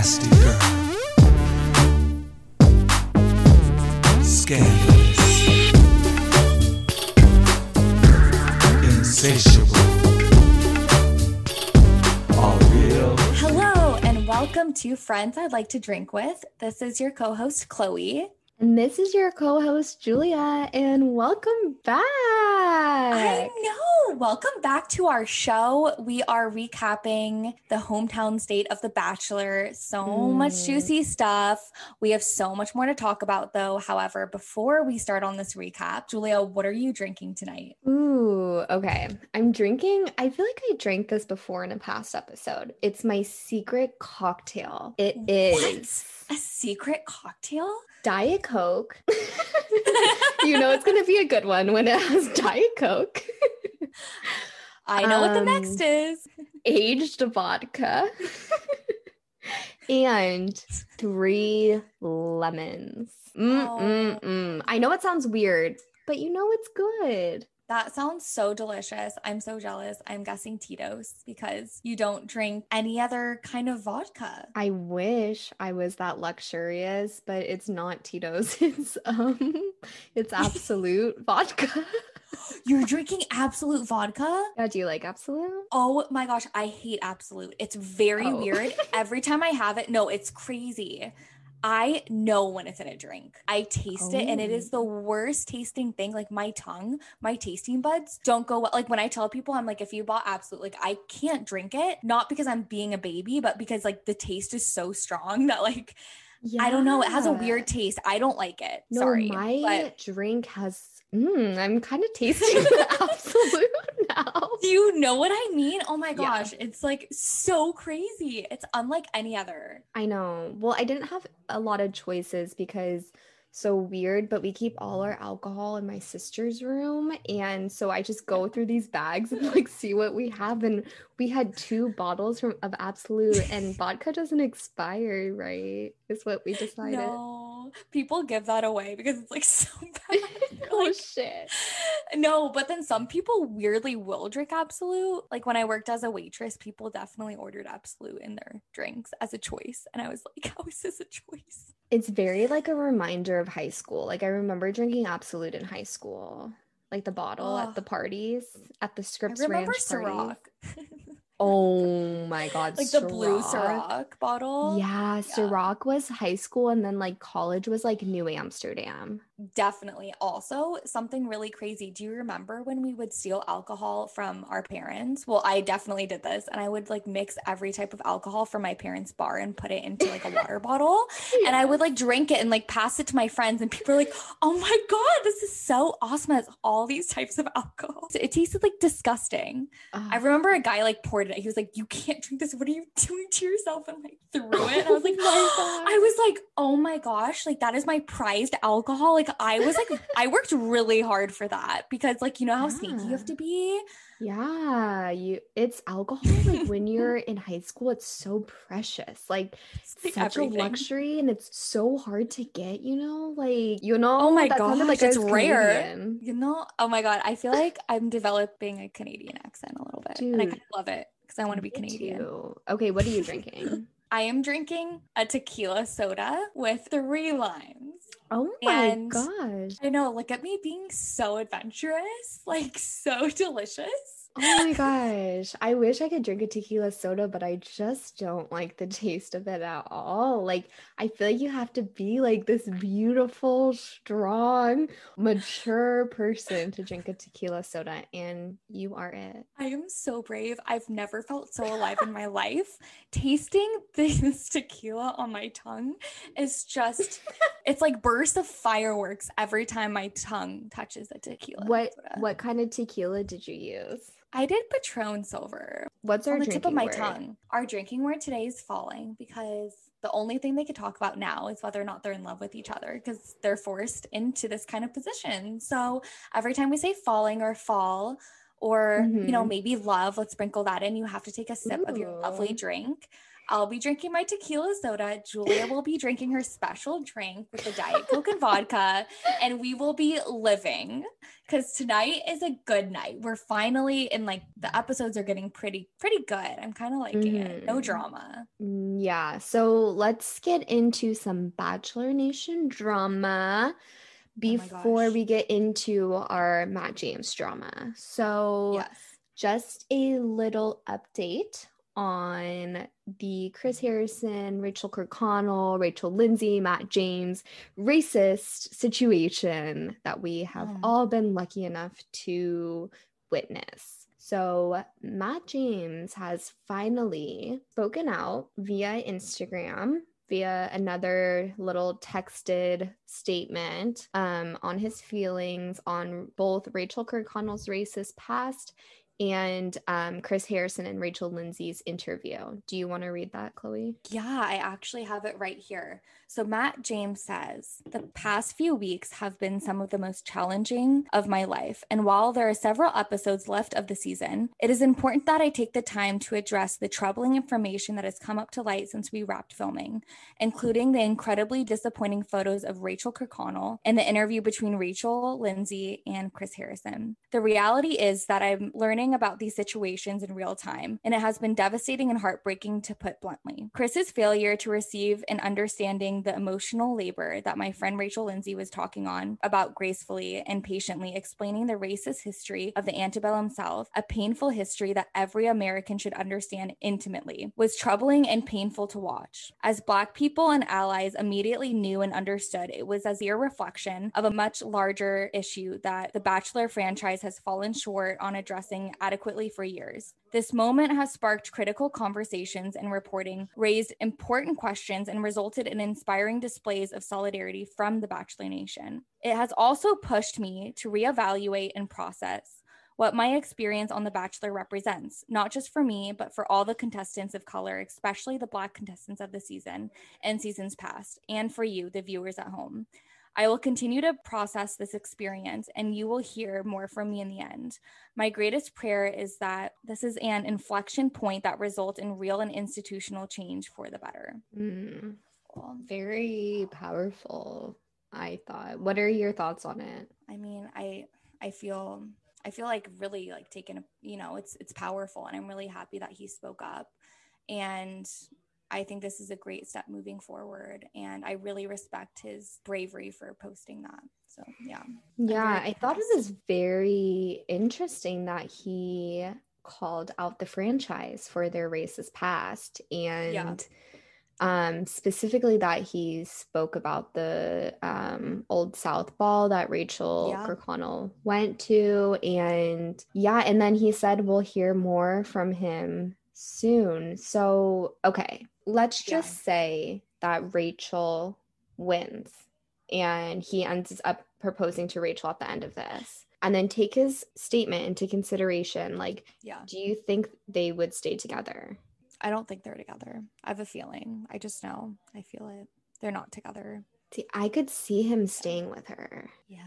Nasty girl. Scandalous. Insatiable. All real. Hello, and welcome to Friends I'd Like to Drink With. This is your co host, Chloe. And this is your co host, Julia, and welcome back. I know. Welcome back to our show. We are recapping the hometown state of The Bachelor. So much Mm. juicy stuff. We have so much more to talk about, though. However, before we start on this recap, Julia, what are you drinking tonight? Ooh, okay. I'm drinking, I feel like I drank this before in a past episode. It's my secret cocktail. It is A secret cocktail? Diet Coke. you know it's going to be a good one when it has Diet Coke, I know what the Um, next is. aged vodka, and three lemons. Mm, Oh. mm, mm. I know it sounds weird, but you know it's good. That sounds so delicious. I'm so jealous. I'm guessing Tito's because you don't drink any other kind of vodka. I wish I was that luxurious, but it's not Tito's. It's um it's Absolut vodka. You're drinking Absolut vodka? Yeah, do you like Absolut? Oh my gosh, I hate Absolut. It's very Oh. weird. Every time I have it, no, it's crazy. I know when it's in a drink. I taste it and it is the worst tasting thing. Like my tongue, my tasting buds don't go well. Like when I tell people, I'm like, if you bought Absolut, like I can't drink it, not because I'm being a baby, but because like the taste is so strong that like I don't know. It has a weird taste. I don't like it. No, Sorry. my But drink has mm, I'm kind of tasting the Absolut now. do you know what I mean? Oh my Yeah. gosh. It's like so crazy. It's unlike any other. I know. Well, I didn't have a lot of choices because so weird, but we keep all our alcohol in my sister's room. And so I just go through these bags and like see what we have. And we had two bottles from of Absolut and vodka doesn't expire, right? Is what we decided. No, people give that away because it's like so bad. Oh shit. no, but then some people weirdly will drink Absolut. Like when I worked as a waitress, people definitely ordered Absolut in their drinks as a choice. And I was like, how is this a choice? It's very like a reminder of high school. Like I remember drinking Absolut in high school. Like the bottle at the parties, at the I Scripps remember Ranch parties. Ciroc. Oh my god, like the blue Ciroc. Ciroc bottle. Yeah, Ciroc was high school and then like college was like New Amsterdam. Definitely. Also, something really crazy. Do you remember when we would steal alcohol from our parents? Well, I definitely did this, and I would like mix every type of alcohol from my parents' bar and put it into like a water bottle. And I would like drink it and like pass it to my friends, and people are like, oh my God, this is so awesome. It has all these types of alcohol. It tasted like disgusting. I remember a guy like poured it. He was like, You can't drink this. What are you doing to yourself? And like threw it. And I was like, Oh I was like, oh my gosh, like that is my prized alcohol. Like I was like, I worked really hard for that because like you know how sneaky you have to be. Yeah, you it's alcohol like when you're in high school it's so precious. Like such everything. a luxury and it's so hard to get, you know? Like, you oh know, Oh my god, like it's rare. Canadian. You know, oh my god, I feel like I'm developing a Canadian accent a little bit, and I kind of love it because I want to be Canadian. too. Okay, what are you drinking? I am drinking a tequila soda with three limes. Oh my And- gosh. I know, look at me being so adventurous, like so delicious. Oh my gosh. I wish I could drink a tequila soda, but I just don't like the taste of it at all. Like, I feel like you have to be like this beautiful, strong, mature person to drink a tequila soda, and you are it. I am so brave. I've never felt so alive in my life. Tasting this tequila on my tongue is just, it's like bursts of fireworks every time my tongue touches a tequila. What soda. what kind of tequila did you use? I did Patron Silver What's our on the tip of my word? tongue. Our drinking word today is falling because the only thing they could talk about now is whether or not they're in love with each other because they're forced into this kind of position. So every time we say falling or fall, or you know Mhm. maybe love let's sprinkle that in you have to take a sip of your lovely drink I'll be drinking my tequila soda. Julia will be drinking her special drink with the Diet Coke and vodka, and we will be living because tonight is a good night. We're finally in like the episodes are getting pretty, pretty good. I'm kind of liking it. No Mhm. drama. Mm, Yeah, so let's get into some Bachelor Nation drama before gosh. we get into our Matt James drama. So, Yes. just a little update on the Chris Harrison, Rachel Kirkconnell, Rachel Lindsay, Matt James racist situation that we have Mm. all been lucky enough to witness. So, Matt James has finally spoken out via Instagram, via another little texted statement um, on his feelings on both Rachel Kirkconnell's racist past and um, Chris Harrison and Rachel Lindsay's interview. Do you want to read that, Chloe? Yeah, I actually have it right here. So, Matt James says, The past few weeks have been some of the most challenging of my life. And while there are several episodes left of the season, it is important that I take the time to address the troubling information that has come up to light since we wrapped filming, including the incredibly disappointing photos of Rachel Kirkconnell and the interview between Rachel, Lindsay, and Chris Harrison. The reality is that I'm learning about these situations in real time, and it has been devastating and heartbreaking to put bluntly. Chris's failure to receive an understanding the emotional labor that my friend Rachel Lindsay was talking on about gracefully and patiently explaining the racist history of the antebellum South, a painful history that every American should understand intimately, was troubling and painful to watch. As Black people and allies immediately knew and understood, it was as a reflection of a much larger issue that the Bachelor franchise has fallen short on addressing adequately for years. This moment has sparked critical conversations and reporting, raised important questions, and resulted in inspiring displays of solidarity from the Bachelor Nation. It has also pushed me to reevaluate and process what my experience on The Bachelor represents, not just for me, but for all the contestants of color, especially the Black contestants of the season and seasons past, and for you, the viewers at home. I will continue to process this experience and you will hear more from me in the end. My greatest prayer is that this is an inflection point that results in real and institutional change for the better. Mm, Cool. very powerful, I thought. What are your thoughts on it? I mean, I I feel I feel like really like taken you know, it's it's powerful and I'm really happy that he spoke up. And I think this is a great step moving forward. And I really respect his bravery for posting that. So yeah. Yeah, I thought it was very interesting that he called out the franchise for their racist past and um specifically that he spoke about the um old south ball that rachel Yeah. kirkconnell went to and yeah and then he said we'll hear more from him soon so okay let's Yeah. just say that rachel wins and he ends up proposing to rachel at the end of this and then take his statement into consideration like Yeah. do you think they would stay together I don't think they're together. I have a feeling. I just know. I feel it. They're not together. See, I could see him staying with her. Yeah,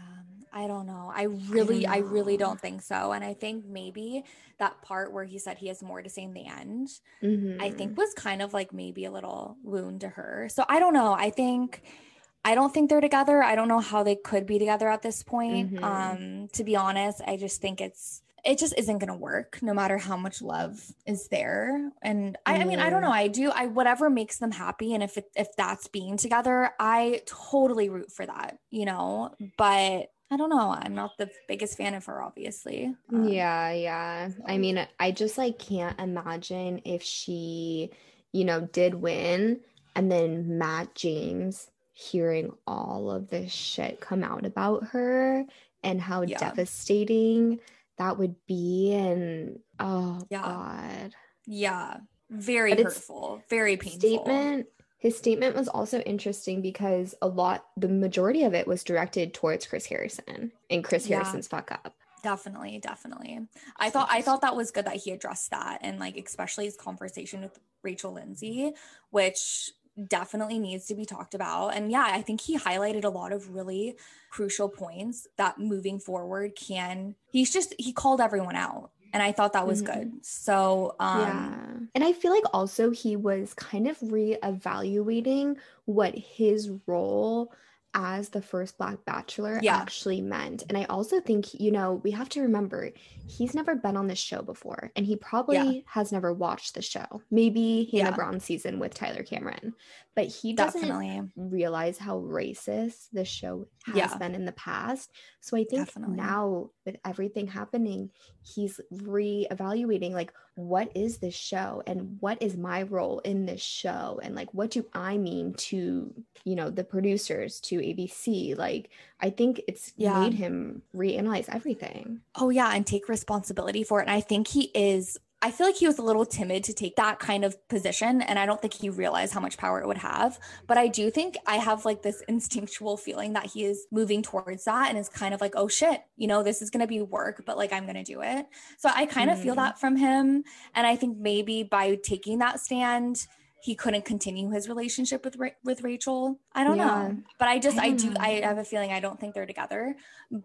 I don't know. I really, I, really don't think so. And I think maybe that part where he said he has more to say in the end, I Mhm. think was kind of like maybe a little wound to her. So I don't know. I think I don't think they're together. I don't know how they could be together at this point. Mhm. Um, to be honest, I just think it's it just isn't gonna work no matter how much love is there. And I, I mean, I don't know. I do I whatever makes them happy. And if it if that's being together, I totally root for that, you know. But I don't know. I'm not the biggest fan of her, obviously. Um, yeah, yeah. I mean, I just like can't imagine if she, you know, did win and then Matt James hearing all of this shit come out about her and how Yeah. devastating that would be and oh Yeah. god. Yeah. Very But hurtful. Very painful. statement his statement was also interesting because a lot the majority of it was directed towards chris harrison and chris Yeah. harrison's fuck up Definitely, definitely. I thought I thought that was good that he addressed that and like especially his conversation with Rachel Lindsay, which definitely needs to be talked about. And yeah, I think he highlighted a lot of really crucial points that moving forward can, he's just, he called everyone out. And I thought that was Mhm. good. So, um, yeah. And I feel like also he was kind of reevaluating what his role as the first Black Bachelor Yeah. actually meant. And I also think, you know, we have to remember he's never been on this show before and he probably has never watched the show. Maybe Hannah Yeah. Brown season with Tyler Cameron, but he doesn't definitely. realize how racist the show has Yeah. been in the past. So I think Definitely. now with everything happening, he's re-evaluating like what is this show and what is my role in this show and like what do I mean to, you know, the producers, to ABC. Like I think it's Yeah. made him reanalyze everything. Oh yeah, and take responsibility for it. And I think he is I feel like he was a little timid to take that kind of position and I don't think he realized how much power it would have. But I do think I have like this instinctual feeling that he is moving towards that and is kind of like, "Oh shit, you know, this is going to be work, but like I'm going to do it." So I kind of feel Mhm. that from him and I think maybe by taking that stand he couldn't continue his relationship with Ra- with Rachel. I don't Yeah. know. But I just I I, don't know. Mm. I have a feeling I don't think they're together.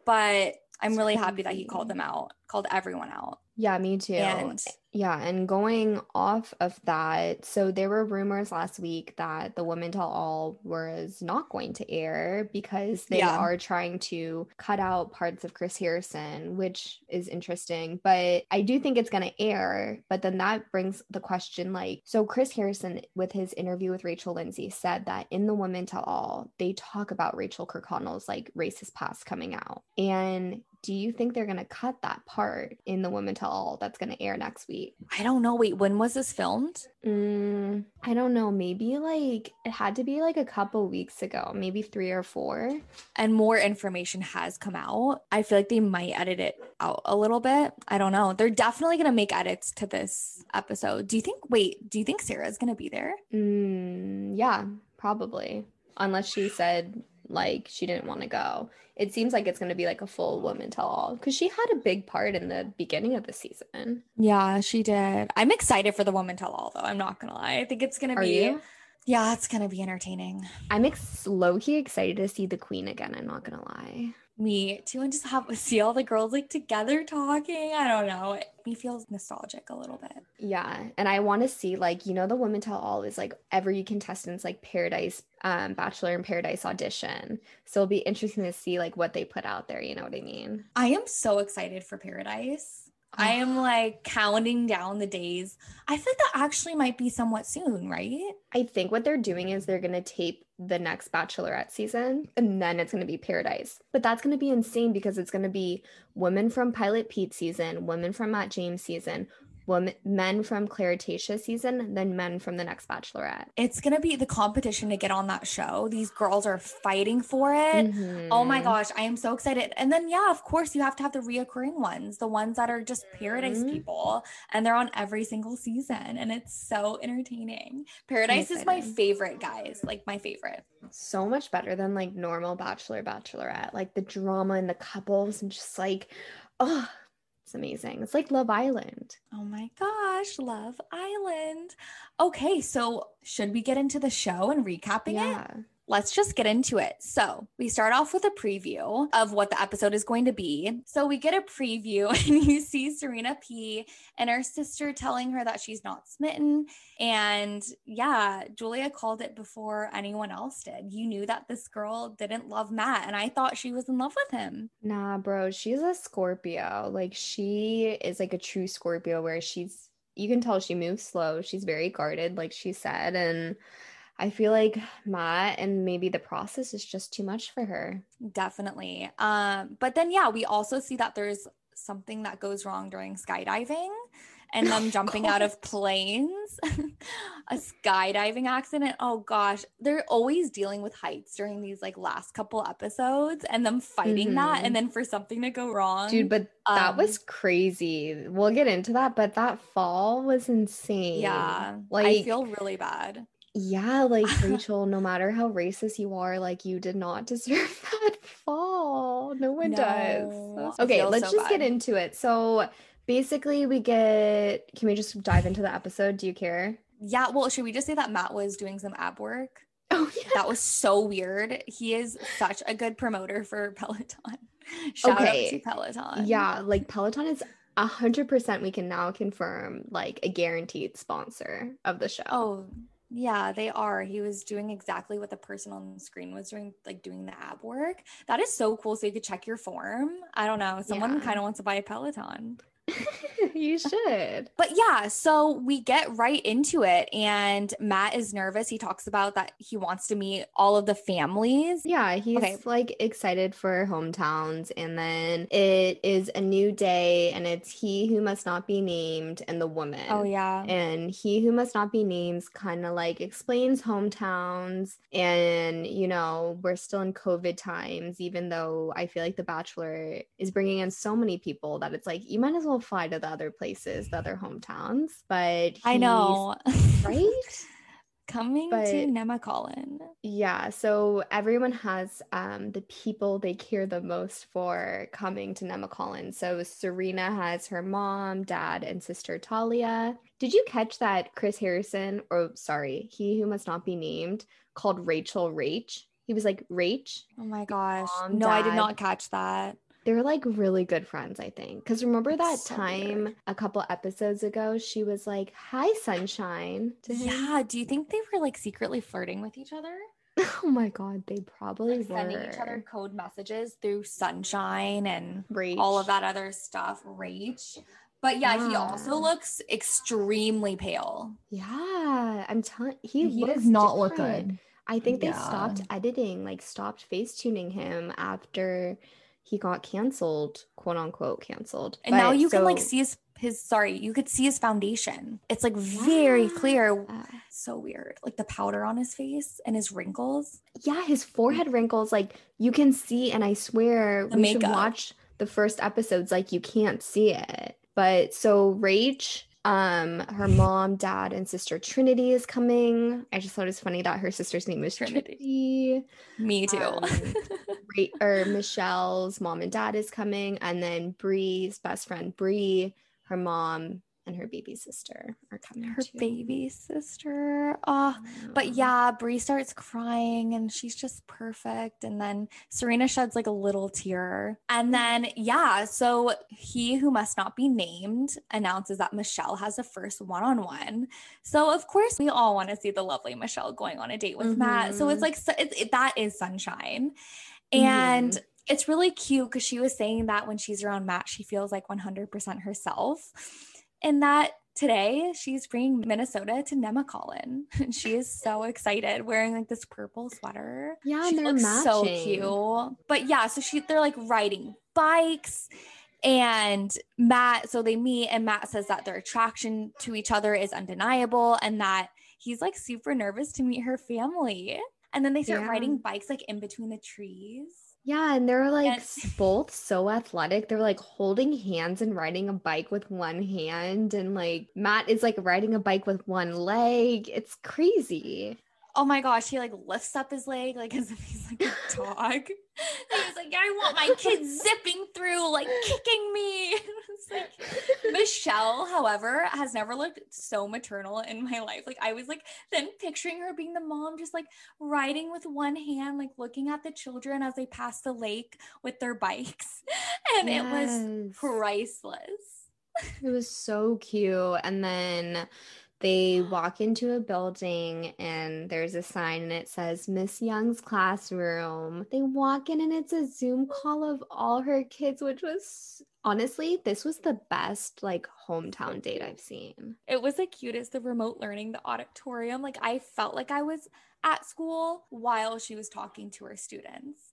But I'm really happy that he mm. called them out, called everyone out. Yeah, me too. And Yeah, and going off of that, so there were rumors last week that the Women Tell All was not going to air because they Yeah. are trying to cut out parts of Chris Harrison, which is interesting. But I do think it's going to air. But then that brings the question like, so Chris Harrison, with his interview with Rachel Lindsay, said that in the Women Tell All, they talk about Rachel Kirkconnell's like racist past coming out. And do you think they're going to cut that part in the Women Tell All that's going to air next week? I don't know. Wait, when was this filmed? Mm, I don't know. Maybe like it had to be like a couple weeks ago, maybe three or four. And more information has come out. I feel like they might edit it out a little bit. I don't know. They're definitely going to make edits to this episode. Do you think, wait, do you think Sarah's going to be there? Mm, yeah, probably. Unless she said like she didn't want to go. It seems like it's going to be like a full woman tell all because she had a big part in the beginning of the season. Yeah, she did. I'm excited for the woman tell all though. I'm not going to lie. I think it's going to be, you? yeah, it's going to be entertaining. I'm ex- low key excited to see the queen again. I'm not going to lie. Me too, and just have see all the girls like together talking. I don't know. It, me feels nostalgic a little bit. Yeah, and I want to see like you know the women tell all is like every contestant's like Paradise um Bachelor in Paradise audition. So it'll be interesting to see like what they put out there, you know what I mean? I am so excited for Paradise. I oh. am like counting down the days. I feel that actually might be somewhat soon, right? I think what they're doing is they're going to tape the next Bachelorette season and then it's going to be Paradise. But that's going to be insane because it's going to be women from Pilot Pete season, women from Matt James season, women men from Clare Tayshia season, then men from the next Bachelorette. It's gonna be the competition to get on that show. These girls are fighting for it. Oh my Mhm. gosh, I am so excited. And then, yeah, of course, you have to have the reoccurring ones, the ones that are just paradise Mhm. people, and they're on every single season. And it's so entertaining. Paradise is my favorite, guys. Like, my favorite. so much better than like normal bachelor bachelorette like the drama and the couples and just like oh it's amazing it's like love island Oh my gosh, Love Island. Okay, so should we get into the show and recapping it? Let's just get into it. So, we start off with a preview of what the episode is going to be. So, we get a preview, and you see Serena P and her sister telling her that she's not smitten. And yeah, Julia called it before anyone else did. You knew that this girl didn't love Matt, and I thought she was in love with him. nah bro she's a scorpio like she is like a true scorpio where she's you can tell she moves slow she's very guarded like she said and i feel like matt and maybe the process is just too much for her Definitely. Um, but then, yeah, we also see that there's something that goes wrong during skydiving and them Oh, jumping out of planes. a skydiving accident. Oh gosh, they're always dealing with heights during these like last couple episodes and them fighting that Mhm. and then for something to go wrong. dude but that um, was crazy we'll get into that but that fall was insane yeah, Like I feel really bad. Yeah, like Rachel, no matter how racist you are, like you did not deserve that fall. No one No, does. Okay, let's so just get into it. So basically, we get, can we just dive into the episode? Do you care? yeah, well, should we just say that Matt was doing some ab work? Oh yeah. That was so weird. He is such a good promoter for Peloton. Shout Okay. out to Peloton. Yeah, like Peloton is a hundred percent. We can now confirm like a guaranteed sponsor of the show. Oh, yeah, they are. He was doing exactly what the person on the screen was doing, like doing the ab work. That is so cool. So you could check your form. I don't know. Someone Yeah. kind of wants to buy a Peloton. you should. But yeah, so we get right into it. And Matt is nervous. He talks about that he wants to meet all of the families. Yeah, he's Okay. like excited for hometowns, and then it is a new day, and it's he who must not be named and the woman. Oh, yeah. And he who must not be named kind of like explains hometowns. And, you know, we're still in COVID times, even though I feel like The Bachelor is bringing in so many people that it's like, you might as well fly to the other places, the other hometowns. But I know. Right? Coming But- to Nemacolin. Yeah, so everyone has um, the people they care the most for coming to Nemacolin. So Serena has her mom, dad, and sister Talia. Did you catch that Chris Harrison, or sorry, he who must not be named, called Rachel Rach? He was like Rach. Oh my gosh. Mom, no, I did not catch that. They're like really good friends, I think. Because remember that so time weird. a couple episodes ago, she was like, "Hi, sunshine." Yeah. Do you think they were like secretly flirting with each other? Oh my god, they probably Like sending each other code messages through Sunshine and Rach. all of that other stuff. Rach. But yeah, he also looks extremely pale. Yeah, I'm telling he, He looks does not look good. I think they Yeah. stopped editing, like stopped face tuning him after he got canceled, quote unquote canceled. And now But you can like see his his sorry, you could see his foundation. It's like very Yeah. clear. Uh, so weird. Like the powder on his face and his wrinkles. Yeah, his forehead wrinkles, like you can see, and I swear The we should watch the first episodes, like you can't see it. But so Rach, um, her mom, dad, and sister Trinity is coming. I just thought it was funny that her sister's name is Trinity. Trinity. Me too. Um, Ra- or Michelle's mom and dad is coming, and then Bree's best friend Bree, her mom, and her baby sister are coming. Her too. baby sister. Oh, But yeah, Bri starts crying and she's just perfect. And then Serena sheds like a little tear. And then, yeah, so he who must not be named announces that Michelle has a first one on one. So, of course, we all want to see the lovely Michelle going on a date with Matt. So, it's Mhm. like, so it, it- that is sunshine. And Mhm. it's really cute because she was saying that when she's around Matt, she feels like 100% herself. And that today she's bringing Minnesota to Nemacolin. And she is so excited wearing like this purple sweater. Yeah, she and they're looks so cute. But yeah, so she they're like riding bikes. And Matt, so they meet, and Matt says that their attraction to each other is undeniable and that he's like super nervous to meet her family. And then they start Yeah. riding bikes like in between the trees. Yeah, and they're like And- both so athletic. They're like holding hands and riding a bike with one hand, and like Matt is like riding a bike with one leg. It's crazy. Oh my gosh, he like lifts up his leg like as if he's like a dog. he's like, I want my kids zipping through, like kicking me. it's like Michelle, however, has never looked so maternal in my life. Like I was like then picturing her being the mom, just like riding with one hand, like looking at the children as they pass the lake with their bikes. And it was priceless. It was so cute. And then they walk into a building and there's a sign and it says Miss Young's classroom. They walk in and it's a Zoom call of all her kids, which was honestly, this was the best like hometown date I've seen. It was the cutest, the remote learning, the auditorium. Like I felt like I was at school while she was talking to her students.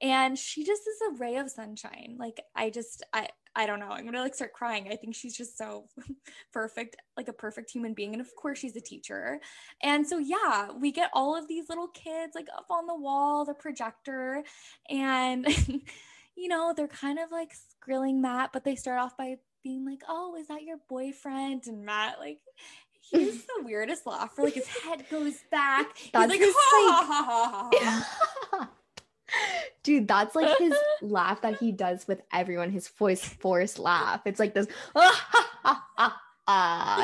And she just is a ray of sunshine. Like I just I I don't know. I'm gonna like start crying. I think she's just so perfect, like a perfect human being. And of course she's a teacher. And so yeah, we get all of these little kids like up on the wall, the projector, and you know, they're kind of like grilling Matt, but they start off by being like, "Oh, is that your boyfriend?" And Matt, like, he's the weirdest laugh. Where like his head goes back. He's That's like, his, "Ha, ha, ha, ha, ha." Dude, that's like his laugh that he does with everyone, his voice forced laugh. It's like this, ah,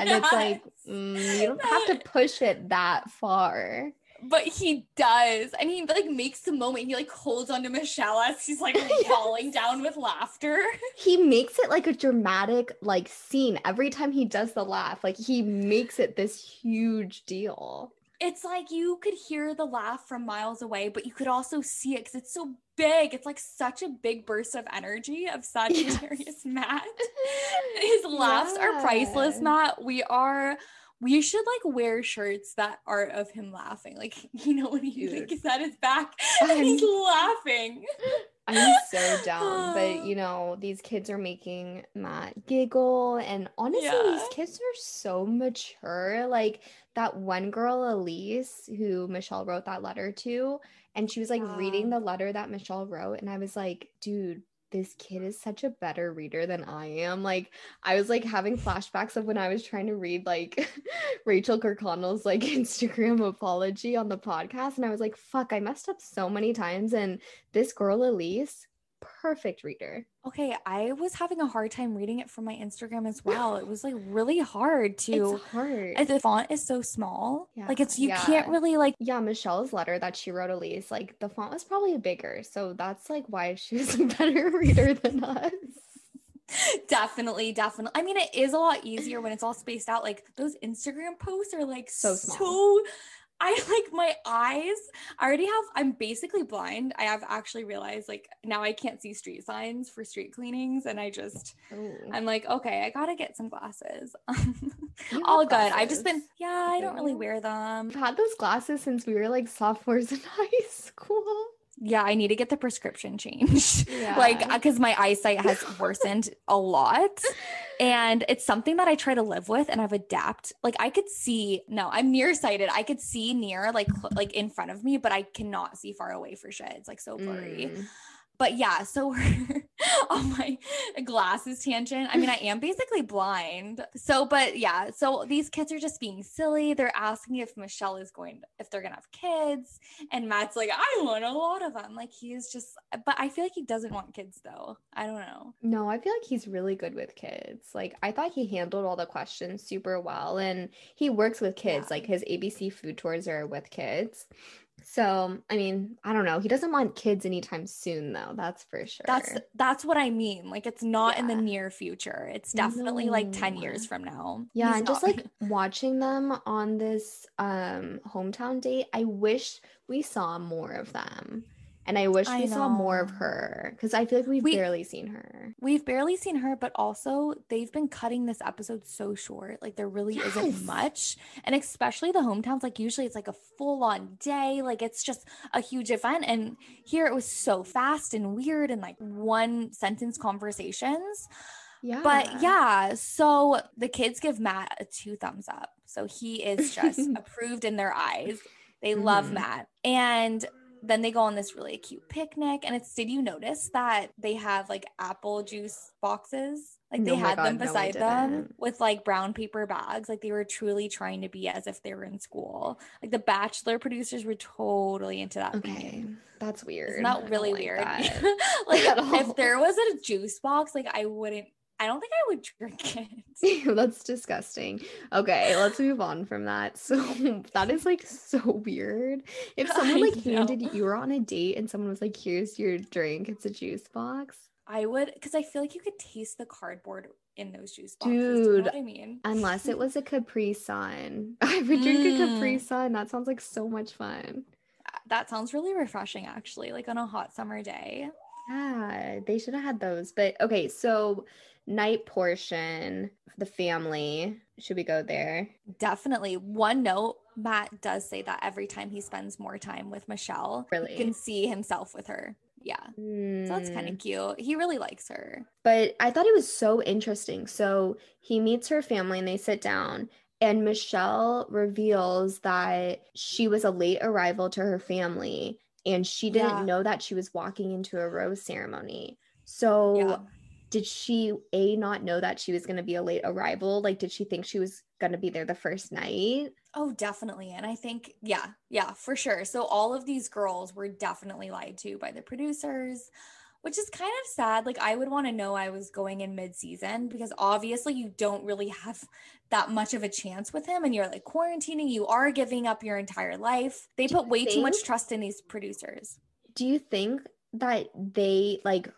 and it's like Mm, you don't have to push it that far. But he does. And he like makes the moment. He like holds onto Michelle as he's like falling down with laughter. He makes it like a dramatic like scene every time he does the laugh. Like he makes it this huge deal. It's like you could hear the laugh from miles away, but you could also see it because it's so big. It's like such a big burst of energy of Sagittarius Matt. His laughs are priceless, Matt. We are we should like wear shirts that are of him laughing. Like, you know, when he Dude. like is at his back and he's laughing. I'm so down. But you know, these kids are making Matt giggle. And honestly, Yeah. these kids are so mature. Like that one girl, Elise, who Michelle wrote that letter to, and she was like reading the letter that Michelle wrote. And I was like, dude, this kid is such a better reader than I am. Like, I was like having flashbacks of when I was trying to read like Rachel Kirkconnell's like Instagram apology on the podcast. And I was like, fuck, I messed up so many times. And this girl, Elise, perfect reader. Okay, I was having a hard time reading it from my Instagram as well. It was like really hard to It's hard. the font is so small. Yeah, Like it's you can't really like yeah, Michelle's letter that she wrote Elise, like the font was probably bigger. So that's like why she was a better reader than us. definitely, definitely. I mean, it is a lot easier when it's all spaced out. Like those Instagram posts are like So so small. I like my eyes. I already have, I'm basically blind. I have actually realized like now I can't see street signs for street cleanings. And I just, I'm like, okay, I gotta get some glasses. All good. I've just been, yeah, I don't really wear them. I've had those glasses since we were like sophomores in high school. Yeah, I need to get the prescription changed. Yeah. like because my eyesight has worsened a lot and it's something that i try to live with and i've adapted. like i could see no i'm nearsighted i could see near like like in front of me but i cannot see far away for shit it's like so blurry Mm. But yeah so we're on my glasses tangent i mean i am basically blind so but yeah so these kids are just being silly they're asking if michelle is going if they're gonna have kids and matt's like i want a lot of them like he is just but i feel like he doesn't want kids though i don't know No, I feel like he's really good with kids. Like I thought he handled all the questions super well and he works with kids. Yeah. Like his ABC food tours are with kids. So, I mean, I don't know. He doesn't want kids anytime soon though. That's for sure. that's that's what i mean like it's not in the near future it's definitely like 10 years from now Yeah, He's and just like watching them on this um hometown date, I wish we saw more of them. And I wish I we saw more of her because I feel like we've We- barely seen her. We've barely seen her, but also they've been cutting this episode so short. Like there really Yes. isn't much. And especially the hometowns, like usually it's like a full on day. Like it's just a huge event. And here it was so fast and weird and like one sentence conversations. Yeah. But yeah, so the kids give Matt a two thumbs up. So he is just approved in their eyes. They love Mhm. Matt. And then they go on this really cute picnic. And it's did you notice that they have like apple juice boxes? Like they Oh had them God, no, beside them with like brown paper bags. Like they were truly trying to be as if they were in school. Like the bachelor producers were totally into that. Okay. theme. That's weird. Isn't I that don't really like weird? like if there was a juice box, like I wouldn't. I don't think I would drink it. That's disgusting. Okay, let's move on from that. So that is like so weird. If someone like handed you were on a date and someone was like, "Here's your drink," it's a juice box. I would, because I feel like you could taste the cardboard in those juice boxes. Do you know Dude, what I mean? Unless it was a Capri Sun, I would drink a Capri Mm. Sun. That sounds like so much fun. That sounds really refreshing, actually. Like on a hot summer day. Yeah, they should have had those. But okay, so night portion, the family. Should we go there? Definitely. One note: Matt does say that every time he spends more time with Michelle, Really? he can see himself with her. Yeah, so that's kind Mm. of cute. He really likes her. But I thought it was so interesting. So he meets her family and they sit down, and Michelle reveals that she was a late arrival to her family and she didn't Yeah. know that she was walking into a rose ceremony. So Yeah. Did she a not know that she was going to be a late arrival? Like did she think she was going to be there the first night? Oh, definitely. And I think, yeah, yeah, for sure. So all of these girls were definitely lied to by the producers. which is kind of sad. Like I would want to know I was going in mid-season because obviously you don't really have that much of a chance with him and you're like quarantining, you are giving up your entire life. They Do put way too much trust in these producers. Do you think that they like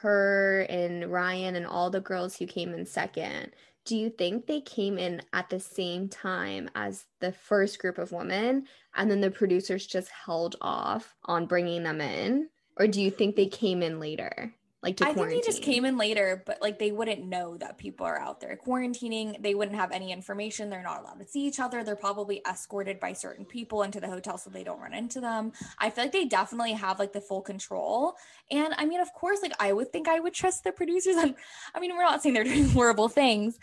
her and Ryan and all the girls who came in second? Do you think they came in at the same time as the first group of women and then the producers just held off on bringing them in? Or do you think they came in later? Like to I think they just came in later, but like they wouldn't know that people are out there quarantining. They wouldn't have any information. They're not allowed to see each other. They're probably escorted by certain people into the hotel so they don't run into them. I feel like they definitely have like the full control. And I mean, of course, like I would think I would trust the producers. And I mean, we're not saying they're doing horrible things,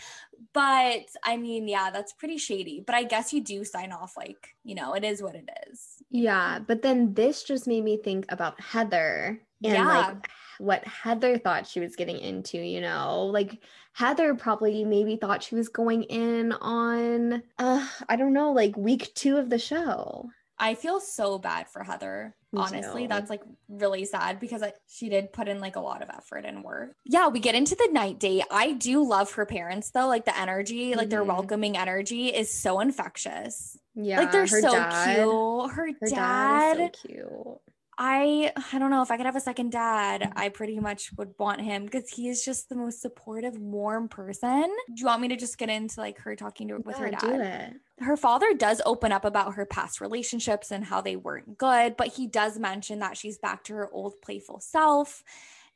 but I mean, yeah, that's pretty shady. But I guess you do sign off like, you know, it is what it is. Yeah, but then this just made me think about Heather and Yeah. like what Heather thought she was getting into, you know? Like Heather probably maybe thought she was going in on uh I don't know, like week 2 of the show. I feel so bad for Heather. Me Honestly, too. that's like really sad because I, she did put in like a lot of effort and work. Yeah, we get into the night date. I do love her parents though. Like the energy, like their Mhm. welcoming energy is so infectious. Yeah, like they're so dad- cute. Her, Her dad, dad is so cute. I I don't know if I could have a second dad, I pretty much would want him because he is just the most supportive, warm person. Do you want me to just get into like her talking to with her dad? do it. her father does open up about her past relationships and how they weren't good, but he does mention that she's back to her old playful self.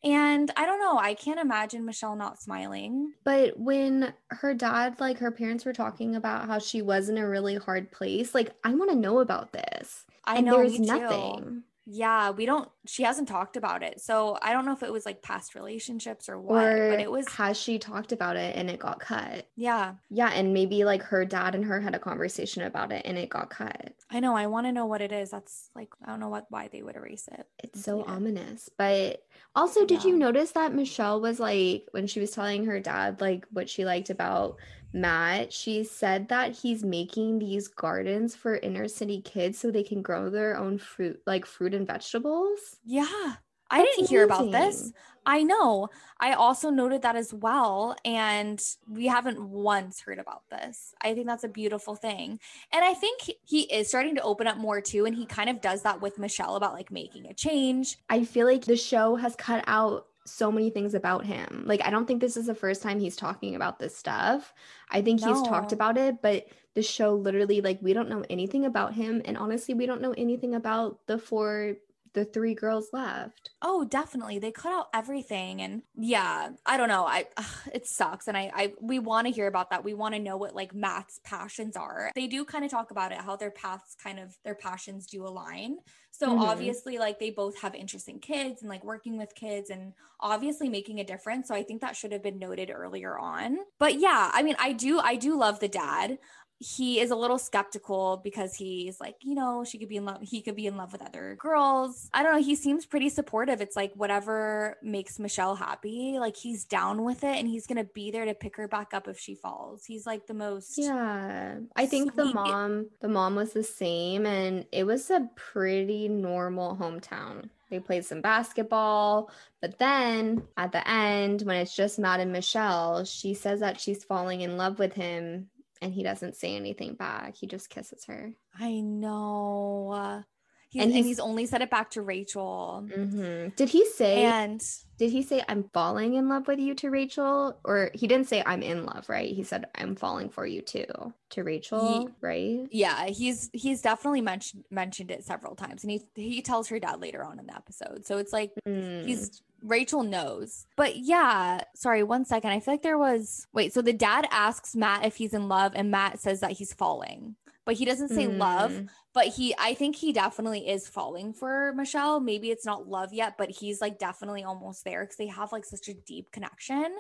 And I don't know, I can't imagine Michelle not smiling. But when her dad, like her parents were talking about how she was in a really hard place, like I want to know about this. I and know there's nothing. too. Yeah, we don't she hasn't talked about it. So I don't know if it was like past relationships or what, Or but it was has she talked about it and it got cut? yeah. Yeah, and maybe like her dad and her had a conversation about it and it got cut. I know, I want to know what it is. That's like I don't know what why they would erase it. It's so ominous. But also, did you notice that Michelle was like, when she was telling her dad like what she liked about Matt, she said that he's making these gardens for inner city kids so they can grow their own fruit, like fruit and vegetables. Yeah. I That's didn't hear about this. I know. I also noted that as well. And we haven't once heard about this. I think that's a beautiful thing. And I think he is starting to open up more too. And he kind of does that with Michelle about like making a change. I feel like the show has cut out so many things about him. Like, I don't think this is the first time he's talking about this stuff. I think he's talked about it, but the show literally, like, we don't know anything about him. And honestly, we don't know anything about the four, the three girls left. Oh, definitely. They cut out everything. And yeah, I don't know. I ugh, it sucks. And I I we want to hear about that. We want to know what like Matt's passions are. They do kind of talk about it, how their paths kind of their passions do align. So Mhm. obviously like they both have interest in kids and like working with kids and obviously making a difference. So I think that should have been noted earlier on. But yeah, I mean, I do I do love the dad he is a little skeptical because he's like, you know, she could be in love, he could be in love with other girls. I don't know. He seems pretty supportive. It's like whatever makes Michelle happy, like he's down with it and he's going to be there to pick her back up if she falls. He's like the most. Yeah. I think the mom, the mom was the same. And it was a pretty normal hometown. They played some basketball, but then at the end, when it's just Matt and Michelle, she says that she's falling in love with him and he doesn't say anything back. He just kisses her. I know. He's, And and, he's- he's, only said it back to Rachel. hmm Did he say, And did he say, I'm falling in love with you to Rachel? Or he didn't say, I'm in love, right? He said, I'm falling for you too to Rachel, right? yeah, he's he's definitely mentioned mentioned it several times, and he he tells her dad later on in the episode. So it's like Mm. he's Rachel knows. But yeah, sorry, one second. I feel like there was wait, so the dad asks Matt if he's in love and Matt says that he's falling. But he doesn't say love, Mm. but he I think he definitely is falling for Michelle. Maybe it's not love yet, but he's like definitely almost there cuz they have like such a deep connection.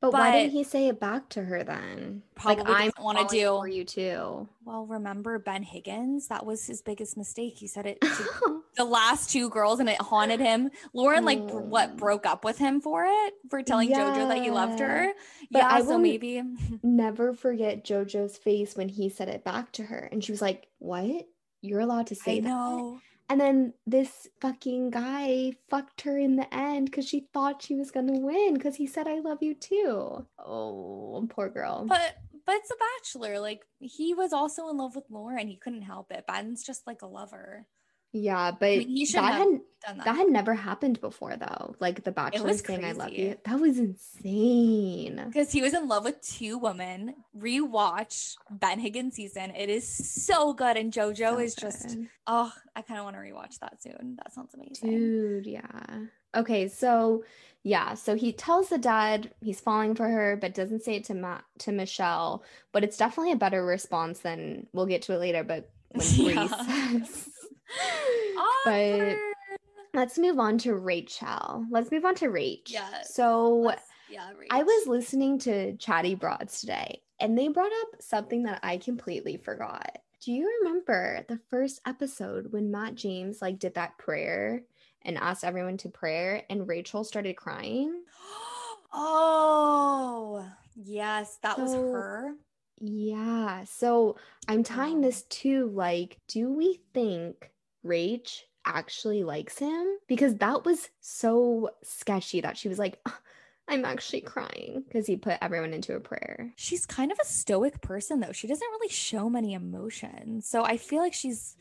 But, why didn't he say it back to her then? Probably doesn't wanna falling do- for you too. Well, remember Ben Higgins? That was his biggest mistake. He said it to the last two girls and it haunted him. Lauren like br- what mm. broke up with him for it for telling JoJo that he loved her. But yeah, I so maybe Never forget JoJo's face when he said it back to her, and she was like, "What? You're allowed to say I that?" know. And then this fucking guy fucked her in the end because she thought she was gonna win because he said, I love you too. Oh, poor girl. But but it's a bachelor. Like he was also in love with Lauren. He couldn't help it. Ben's just like a lover. Yeah, but mean, he that shouldn't have had Done that. that had never happened before though. Like the bachelor saying I love you. That was insane. because he was in love with two women. Rewatch Ben Higgins season. It is so good. And JoJo So is just oh, I kind of want to rewatch that soon. That sounds amazing. Dude, yeah. Okay, so yeah, so he tells the dad he's falling for her, but doesn't say it to Matt to Michelle. But it's definitely a better response than we'll get to it later. But when Bri Yeah. says, but let's move on to Rachel. Let's move on to Rach. Yeah, So yeah, I was listening to Chatty Broads today, and they brought up something that I completely forgot. Do you remember the first episode when Matt James like did that prayer and asked everyone to prayer, and Rachel started crying? oh yes, that was her. Yeah. So I'm tying this to like, do we think Rach actually likes him? Because that was so sketchy that she was like, "Ah, I'm actually crying because he put everyone into a prayer. She's kind of a stoic person though. She doesn't really show many emotions. So I feel like she's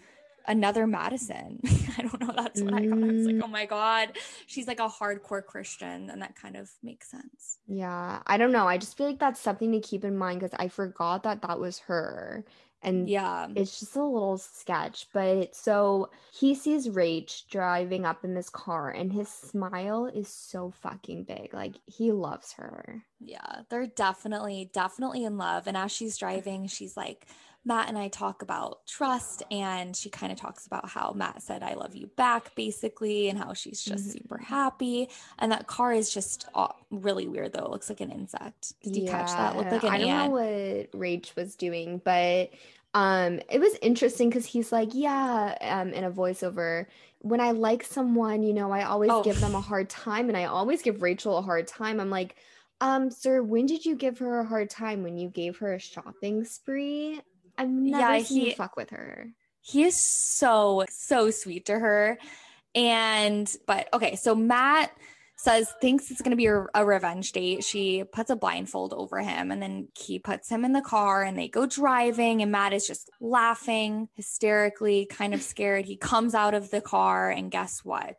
another Madison. I don't know. That's what I thought. I was like, Mm. oh my God. She's like a hardcore Christian. And that kind of makes sense. Yeah, I don't know. I just feel like that's something to keep in mind because I forgot that that was her. And Yeah. it's just a little sketch. But so he sees Rach driving up in this car, and his smile is so fucking big. Like he loves her. Yeah. They're definitely, definitely in love. And as she's driving, she's like, Matt and I talk about trust. And she kind of talks about how Matt said, I love you back, basically, and how she's just super Mhm. happy. And that car is just uh, really weird, though. It looks like an insect. Did you catch that? It looked like an I don't ant. know what Rach was doing, but um it was interesting because he's like, yeah, um, in a voiceover. When I like someone, you know, I always Oh. give them a hard time, and I always give Rachel a hard time. I'm like, um, sir, when did you give her a hard time? When you gave her a shopping spree? I've never Yeah, seen you he- fuck with her. he is so so sweet to her. And but okay so matt says thinks it's going to be a, a revenge date. She puts a blindfold over him and then he puts him in the car and they go driving and matt is just laughing hysterically kind of scared. He comes out of the car and guess what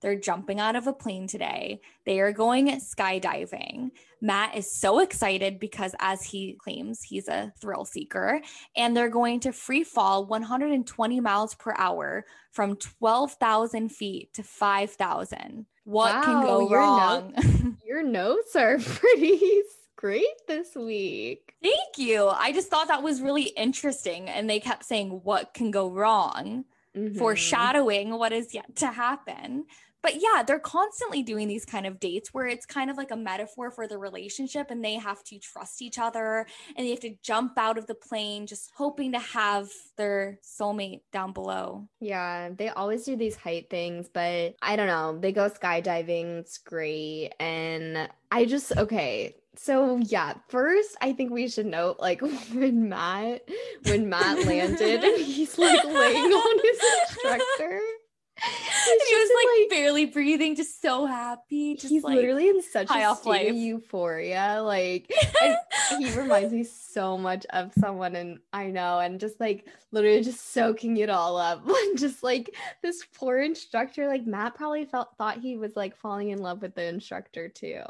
they're jumping out of a plane today they are going skydiving matt is so excited because as he claims he's a thrill seeker and they're going to free fall 120 miles per hour from 12,000 feet to 5,000. What can Wow, go your wrong? Your notes are pretty great this week. Thank you. I just thought that was really interesting. And they kept saying, What can go wrong? Mhm. Foreshadowing what is yet to happen. But yeah, they're constantly doing these kind of dates where it's kind of like a metaphor for the relationship and they have to trust each other and they have to jump out of the plane just hoping to have their soulmate down below. Yeah, they always do these height things, but I don't know. They go skydiving, it's great. And I just, okay. So yeah, first I think we should note like when Matt when Matt landed and he's like laying on his instructor. And he was in, like, barely breathing, just so happy. Just he's like, literally in such high a off state life. of euphoria. Like he reminds me so much of someone and I know and just like literally just soaking it all up and just like this poor instructor like Matt probably felt thought he was like falling in love with the instructor too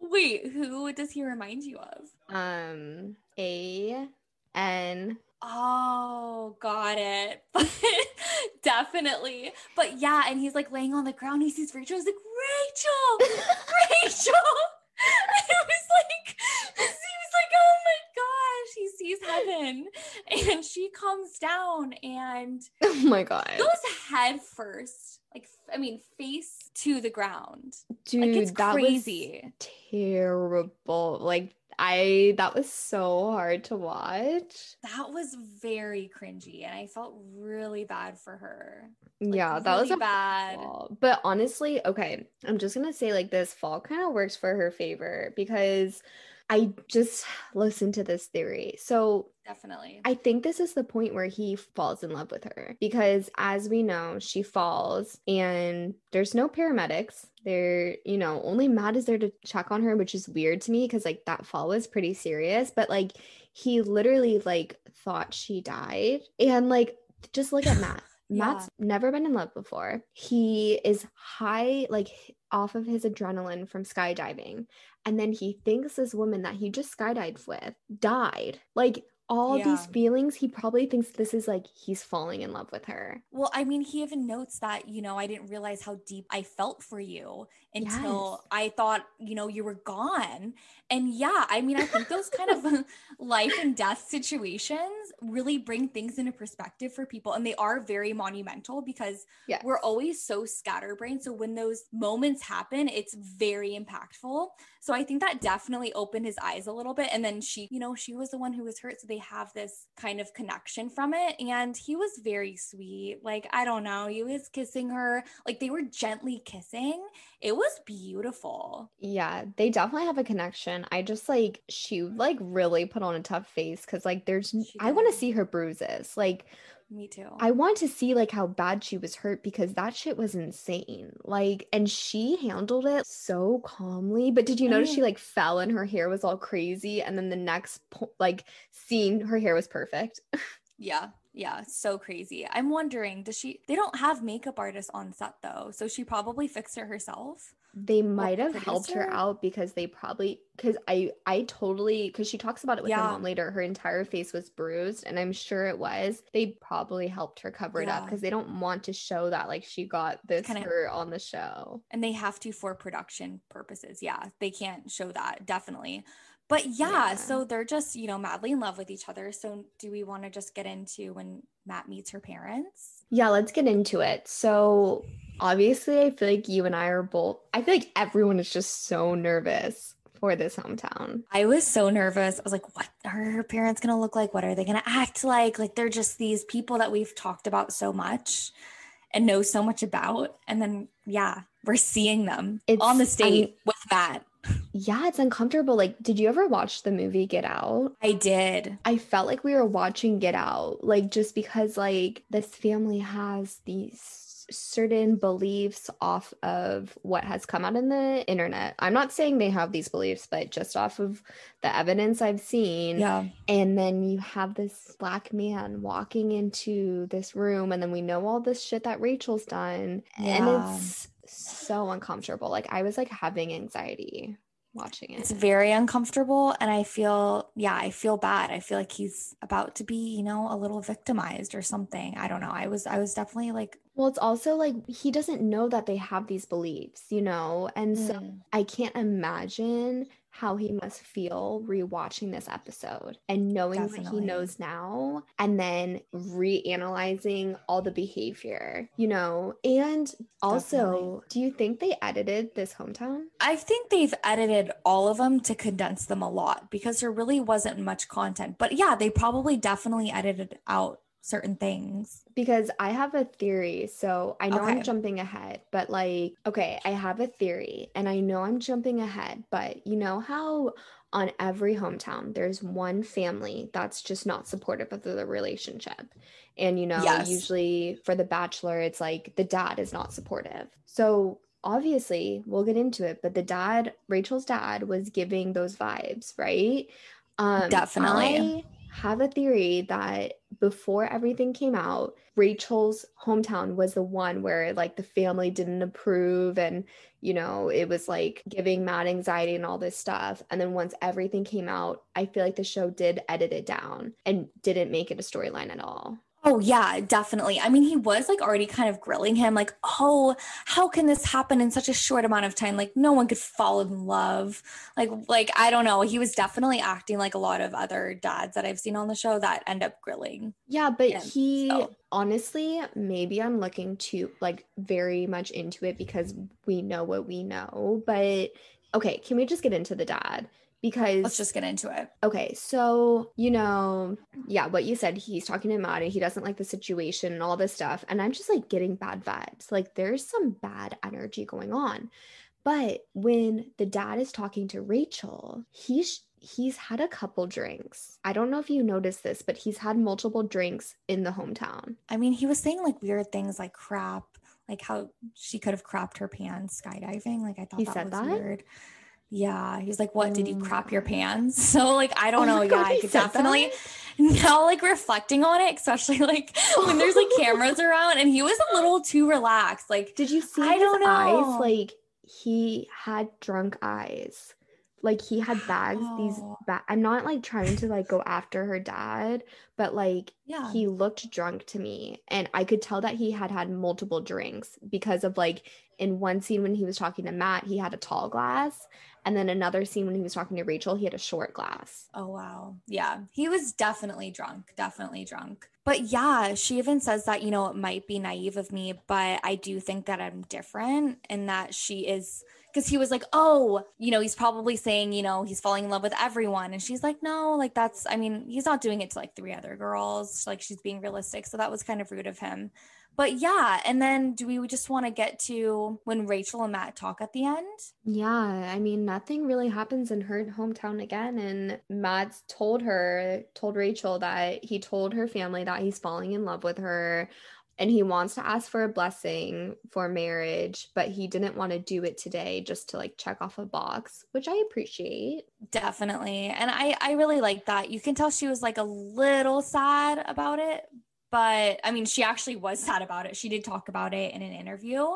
Wait, who does he remind you of? um a n Oh, got it. Definitely. But yeah, and he's like laying on the ground. He sees Rachel. He's like, Rachel, Rachel. And it was like, he was like, oh my gosh, he sees heaven. And she comes down and oh my god goes head first. Like, I mean, face to the ground. dude like, it's that crazy. was terrible like I that was so hard to watch That was very cringy. And I felt really bad for her. Like, yeah that was really a bad. fall. But honestly, okay, I'm just gonna say like this fall kind of works for her favor because I just listened to this theory. So Definitely. I think this is the point where he falls in love with her because, as we know, she falls and there's no paramedics. There, you know, only Matt is there to check on her, which is weird to me because, like, that fall was pretty serious. But, like, he literally, like, thought she died. And, like, just look at Matt. Yeah. Matt's never been in love before. He is high, like, off of his adrenaline from skydiving. And then he thinks this woman that he just skydived with died. Like, all these feelings, he probably thinks this is like he's falling in love with her. Well, I mean, he even notes that, you know, I didn't realize how deep I felt for you until Yes. I thought, you know, you were gone. And yeah, I mean, I think those kind of life and death situations really bring things into perspective for people. And they are very monumental because Yes. we're always so scatterbrained. So when those moments happen, it's very impactful. So I think that definitely opened his eyes a little bit. And then she, you know, she was the one who was hurt. So they have this kind of connection from it. And he was very sweet. Like, I don't know, he was kissing her, like they were gently kissing. It was beautiful. Yeah, they definitely have a connection. I just like she like really put on a tough face because like there's She I want to see her bruises. Like Me too. I want to see like how bad she was hurt because that shit was insane. Like and she handled it so calmly. But did you I notice mean- she like fell and her hair was all crazy and then the next po- like scene her hair was perfect. yeah. Yeah. So crazy. I'm wondering, does she, they don't have makeup artists on set though. So she probably fixed it herself. they might have helped her out because they probably because i i totally because she talks about it with her mom later her entire face was bruised and i'm sure it was they probably helped her cover it up because they don't want to show that like she got this Kinda- hurt on the show and they have to for production purposes. Yeah, they can't show that definitely. But yeah, Yeah. so they're just, you know, madly in love with each other. So do we want to just get into when Matt meets her parents? yeah let's get into it so obviously i feel like you and i are both i feel like everyone is just so nervous for this hometown I was so nervous. I was like, what are her parents going to look like? What are they going to act like? Like they're just these people that we've talked about so much and know so much about. And then, yeah, we're seeing them It's- on the I stage mean- with Matt. Yeah it's uncomfortable like did you ever watch the movie get out I did. I felt like we were watching Get Out, like just because like this family has these certain beliefs off of what has come out in the internet. I'm not saying they have these beliefs, but just off of the evidence I've seen. Yeah. And then you have this black man walking into this room, and then we know all this shit that Rachel's done. Yeah. And it's so uncomfortable. Like I was like having anxiety watching it. It's very uncomfortable. And I feel, yeah, I feel bad. I feel like he's about to be, you know, a little victimized or something. I don't know. I was, I was definitely like, Well, it's also like he doesn't know that they have these beliefs, you know? And so mm, I can't imagine how he must feel rewatching this episode and knowing what he knows now and then reanalyzing all the behavior, you know? And also, Definitely. do you think they edited this hometown? I think they've edited all of them to condense them a lot because there really wasn't much content. But yeah, they probably definitely edited out certain things. Because I have a theory. So I know I'm jumping ahead, but like, okay, I have a theory and I know I'm jumping ahead, but you know how on every hometown there's one family that's just not supportive of the relationship. And you know, Yes. usually for the bachelor, it's like the dad is not supportive. So obviously, we'll get into it, but the dad, Rachel's dad, was giving those vibes, right? Um, Definitely. I have a theory that before everything came out, Rachel's hometown was the one where like the family didn't approve and you know it was like giving mad anxiety and all this stuff. And then once everything came out, I feel like the show did edit it down and didn't make it a storyline at all. Oh yeah, definitely. I mean, he was like already kind of grilling him like, "Oh, how can this happen in such a short amount of time? Like no one could fall in love." Like like I don't know. He was definitely acting like a lot of other dads that I've seen on the show that end up grilling. Yeah, but Yeah, he so- honestly, maybe I'm looking too like very much into it because we know what we know. But okay, can we just get into the dad? Because Let's just get into it. Okay, so you know, yeah, what you said, he's talking to and he doesn't like the situation and all this stuff. And I'm just like getting bad vibes. Like there's some bad energy going on. But when the dad is talking to Rachel, he's he's had a couple drinks. I don't know if you noticed this, but he's had multiple drinks in the hometown. I mean, he was saying like weird things like crap, like how she could have crapped her pants skydiving. Like I thought He that said was that? weird. Yeah, He's like, "What did you mm. Oh crap your God. pants?" So like, I don't Oh know. my Yeah, I could definitely that? now like reflecting on it, especially like when there's like cameras around, and he was a little too relaxed. Like, Did you see I his don't know. eyes? Like he had drunk eyes. Like he had bags. These Wow. ba- I'm not like trying to like go after her dad, but like yeah, he looked drunk to me, and I could tell that he had had multiple drinks because of like in one scene when he was talking to Matt, he had a tall glass, and then another scene when he was talking to Rachel, he had a short glass. Oh wow. Yeah. He was definitely drunk, definitely drunk. But yeah, she even says that, you know, it might be naive of me, but I do think that I'm different and that she is because he was like, "Oh, you know, he's probably saying, you know, he's falling in love with everyone." And she's like, "No, like that's I mean, he's not doing it to like three other girls. Like she's being realistic." So that was kind of rude of him. But yeah, and then do we just want to get to when Rachel and Matt talk at the end? Yeah, I mean, nothing really happens in her hometown again. And Matt's told her, told Rachel that he told her family that he's falling in love with her and he wants to ask for a blessing for marriage, but he didn't want to do it today just to like check off a box, which I appreciate. Definitely. And I I really like that. You can tell she was like a little sad about it, but I mean, she actually was sad about it. She did talk about it in an interview.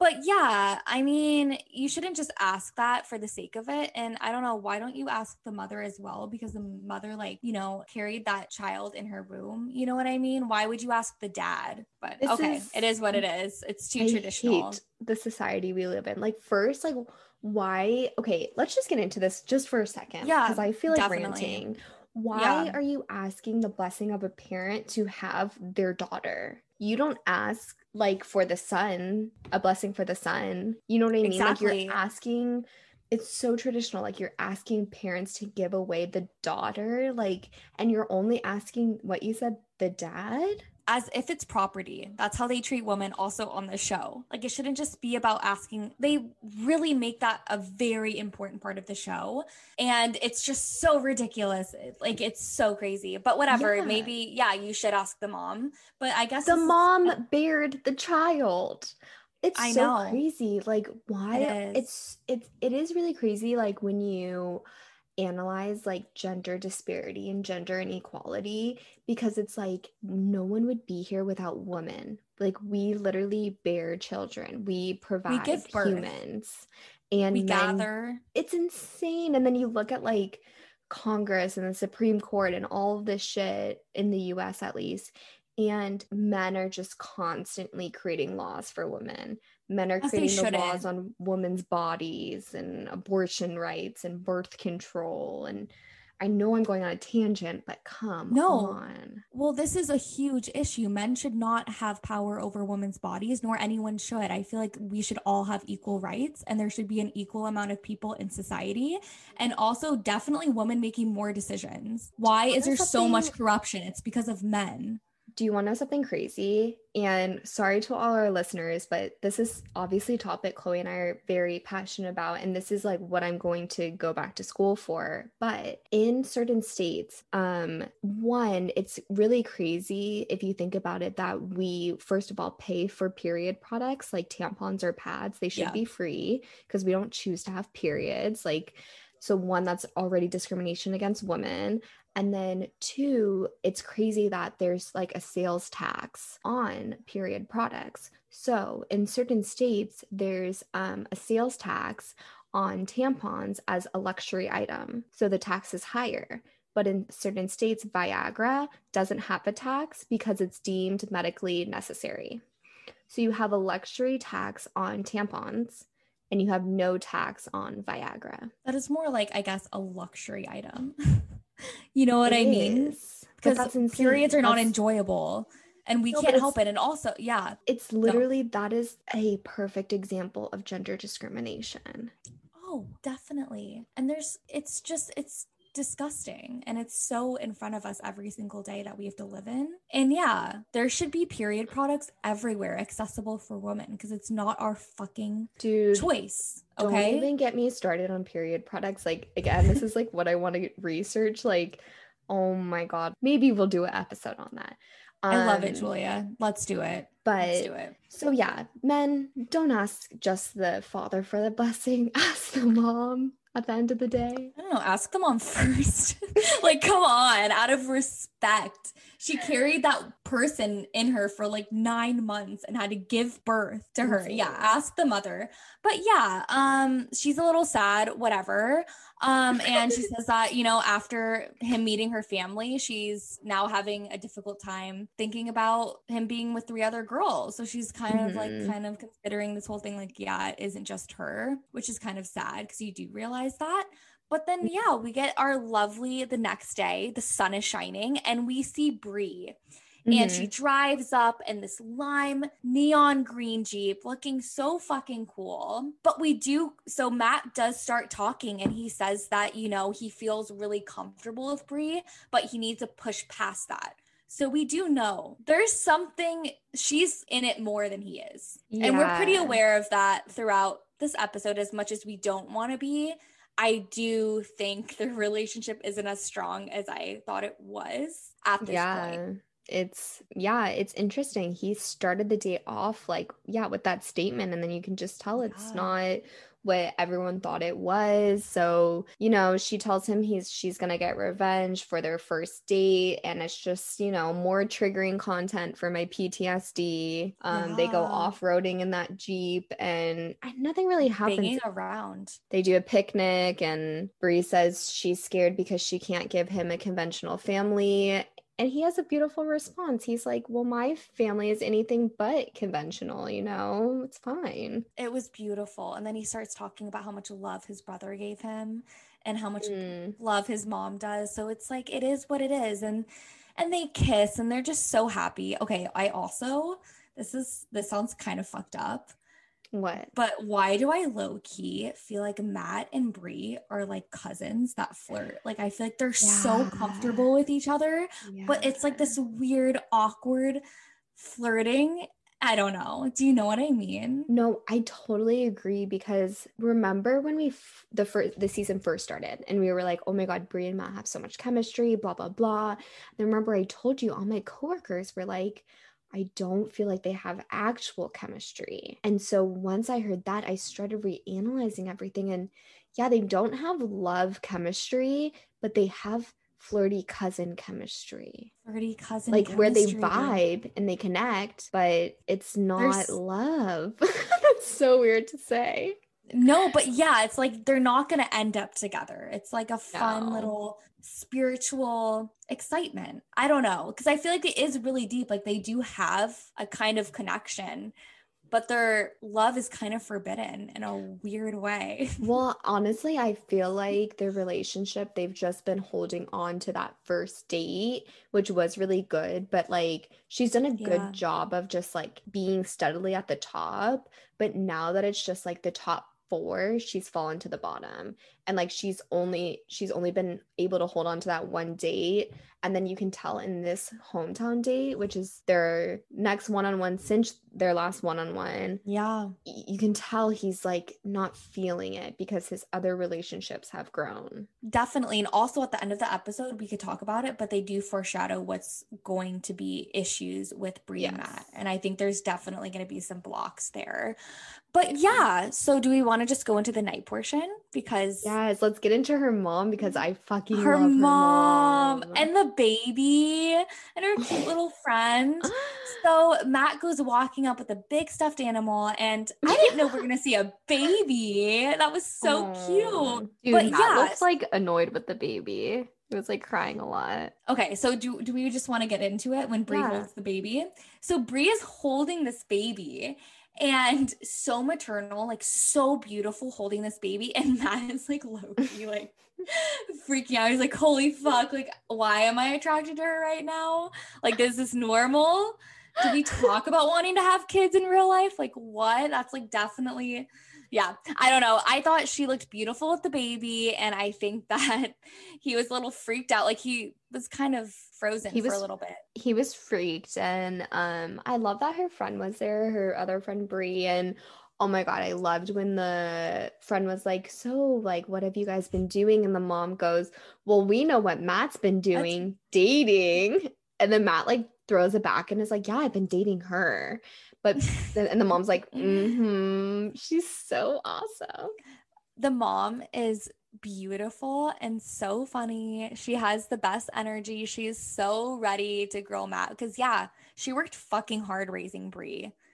But yeah, I mean, you shouldn't just ask that for the sake of it. And I don't know, why don't you ask the mother as well? Because the mother, like, you know, carried that child in her womb. You know what I mean? Why would you ask the dad? But This okay, is- it is what it is. It's too I traditional. hate the society we live in. Like, first, like, why? Okay, let's just get into this just for a second. Yeah, Because I feel like definitely. ranting. Why Yeah. are you asking the blessing of a parent to have their daughter? You don't ask, like, for the son, a blessing for the son. You know what I mean? Like, Exactly. you're asking. It's so traditional. Like, you're asking parents to give away the daughter, like, and you're only asking what you said, the dad? As if it's property. That's how they treat women also on the show. Like it shouldn't just be about asking. They really make that a very important part of the show. And it's just so ridiculous. Like it's so crazy. But whatever, Yeah. maybe yeah, you should ask the mom. But I guess the this is- mom bared the child it's I so know. crazy like why It is. it's it's it is really crazy like when you analyze like gender disparity and gender inequality because it's like no one would be here without women like we literally bear children we provide give humans and we men gather. it's insane. And then you look at like Congress and the Supreme Court and all of this shit in the US at least. And men are just constantly creating laws for women. Men are creating the laws on women's bodies and abortion rights and birth control. And I know I'm going on a tangent, but come No. on. Well, this is a huge issue. Men should not have power over women's bodies, nor anyone should. I feel like we should all have equal rights and there should be an equal amount of people in society. And also, definitely women making more decisions. Why is there so much corruption? It's because of men. Do you want to know something crazy? And sorry to all our listeners, but this is obviously a topic Chloe and I are very passionate about. And this is like what I'm going to go back to school for. But in certain states, um, one, it's really crazy if you think about it that we, first of all, pay for period products like tampons or pads. They should Yeah. be free because we don't choose to have periods. Like, so one, that's already discrimination against women. And then two, it's crazy that there's like a sales tax on period products. So in certain states, there's um, a sales tax on tampons as a luxury item. So the tax is higher. But in certain states, Viagra doesn't have a tax because it's deemed medically necessary. So you have a luxury tax on tampons and you have no tax on Viagra. That is more like, I guess, a luxury item. you know what I It mean? is, but Because periods are not That's- enjoyable and we No, can't help it. And also, yeah. It's literally that is a perfect example of gender discrimination. Oh, definitely. And there's, it's just, it's disgusting. And it's so in front of us every single day that we have to live in. And yeah, there should be period products everywhere accessible for women because it's not our fucking Dude, choice. Okay. don't even get me started on period products. Like again, this is like what I want to research. Like, oh my god, maybe we'll do an episode on that. I love it, Um, Julia. Let's do it. But Let's do it. So yeah, men don't ask just the father for the blessing. Ask the mom at the end of the day. I don't know. Ask them on first. like, come on, out of respect. She carried that person in her for like nine months and had to give birth to her. Yeah, ask the mother. But yeah, um, she's a little sad, whatever. Um, and she says that, you know, after him meeting her family, she's now having a difficult time thinking about him being with three other girls. So she's kind of like Mhm. kind of considering this whole thing like, yeah, it isn't just her, which is kind of sad because you do realize that. But then, yeah, we get our lovely the next day. The sun is shining, and we see Bri, and she mm-hmm. drives up in this lime neon green Jeep looking so fucking cool. But we do, so Matt does start talking, and he says that, you know, he feels really comfortable with Bri, but he needs to push past that. So we do know there's something, she's in it more than he is. And we're pretty aware of that throughout this episode, as much as we don't want to be. I do think the relationship isn't as strong as I thought it was at this yeah. point. It's yeah, it's interesting. He started the day off like, yeah, with that statement, and then you can just tell it's Yeah. not what everyone thought it was. So, you know, she tells him he's she's gonna get revenge for their first date, and it's just, you know, more triggering content for my PTSD. Um, they go off-roading in that Jeep and and nothing really happens. Banging around. They do a picnic, and Bri says she's scared because she can't give him a conventional family. And he has a beautiful response. He's like, Well, my family is anything but conventional, you know? It's fine. It was beautiful. And then he starts talking about how much love his brother gave him and how much Mm. love his mom does. So it's like it is what it is. And and they kiss and they're just so happy. Okay, I also this is this sounds kind of fucked up. What? But why do I low key feel like Matt and Bri are like cousins that flirt? Like I feel like they're so comfortable with each other, but it's like this weird, awkward flirting. I don't know. Do you know what I mean? No, I totally agree because remember when we f- the first the season first started and we were like, oh my god, Bri and Matt have so much chemistry, blah blah blah. And remember I told you all my coworkers were like, I don't feel like they have actual chemistry. And so once I heard that, I started reanalyzing everything and yeah, they don't have love chemistry, but they have flirty cousin chemistry. Flirty cousin. Like where they vibe and they connect, but it's not There's- love. That's so weird to say. No, but yeah, it's like they're not going to end up together. It's like a fun No. little spiritual excitement. I don't know. Cause I feel like it is really deep. Like they do have a kind of connection, but their love is kind of forbidden in a weird way. Well, honestly, I feel like their relationship, they've just been holding on to that first date, which was really good. But like, she's done a Yeah. good job of just like being steadily at the top. But now that it's just like the top four, she's fallen to the bottom. And like, she's only, she's only been able to hold on to that one date. And then you can tell in this hometown date, which is their next one on one since their last one on one, Yeah. you can tell he's like not feeling it because his other relationships have grown. Definitely. And also at the end of the episode, we could talk about it, but they do foreshadow what's going to be issues with Bri and Matt. And I think there's definitely going to be some blocks there. But yeah, so do we want to just go into the night portion? Because Yes, let's get into her mom because I fucking her love mom, her mom. and the baby and her cute little friend. So Matt goes walking up with a big stuffed animal, and I didn't know we're gonna see a baby. That was so Aw. cute. Dude, But Matt yeah. looks like annoyed with the baby. He was like crying a lot. Okay, so do do we just want to get into it when Bri Yeah. holds the baby? So Bri is holding this baby and so maternal, like so beautiful holding this baby, and Matt is like low key, like freaking out. He's like, "Holy fuck! Like, why am I attracted to her right now? Like, is this normal? Do we talk about wanting to have kids in real life? Like, what? That's like definitely yeah, I don't know. I thought she looked beautiful with the baby, and I think that he was a little freaked out. Like he was kind of frozen He for a little bit. he was freaked and um i love that her friend was there her other friend bri and oh my god i loved when the friend was like so like what have you guys been doing and the mom goes well we know what matt's been doing dating and then matt like throws it back and is like yeah i've been dating her but and the mom's like mm-hmm she's so awesome The mom is beautiful and so funny. She has the best energy. She's so ready to grow Matt because yeah, she worked fucking hard raising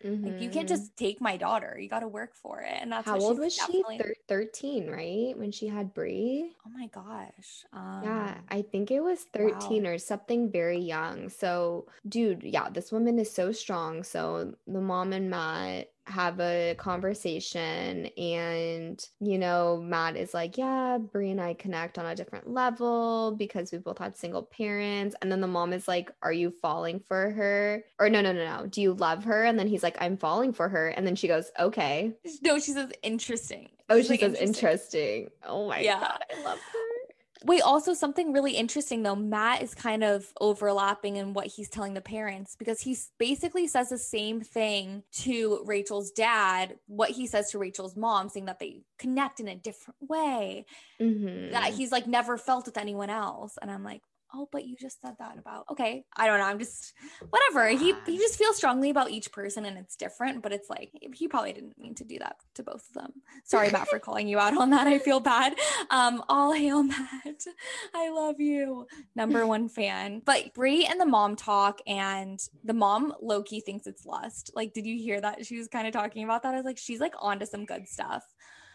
Bri. Like you can't Mhm. just take my daughter. You got to work for it. And that's how what old was she Thir- 13 right when she had bri Oh my gosh. Um, Yeah, I think it was 13 or something very young. So, dude, yeah, this woman is so strong. So, the mom and Matt have a conversation, and you know, Matt is like, Yeah, Bri and I connect on a different level because we both had single parents. And then the mom is like, Are you falling for her? Or, no, no, no, no. Do you love her? And then he's like, I'm falling for her. And then she goes, Okay. No, she says interesting. Oh, she like, says interesting. Oh my Yeah. God, I love her. Wait, also something really interesting though. Matt is kind of overlapping in what he's telling the parents because he basically says the same thing to Rachel's dad, what he says to Rachel's mom, saying that they connect in a different way, Mhm. that he's like never felt with anyone else. And I'm like, oh, but you just said that about okay. I don't know. I'm just whatever. He he just feels strongly about each person and it's different, but it's like he probably didn't mean to do that to both of them. Sorry, Matt, for calling you out on that. I feel bad. Um, all hail Matt. I love you. Number one fan. But Bri and the mom talk, and the mom Loki thinks it's lust. Like, did you hear that? She was kind of talking about that. I was like, she's like onto some good stuff.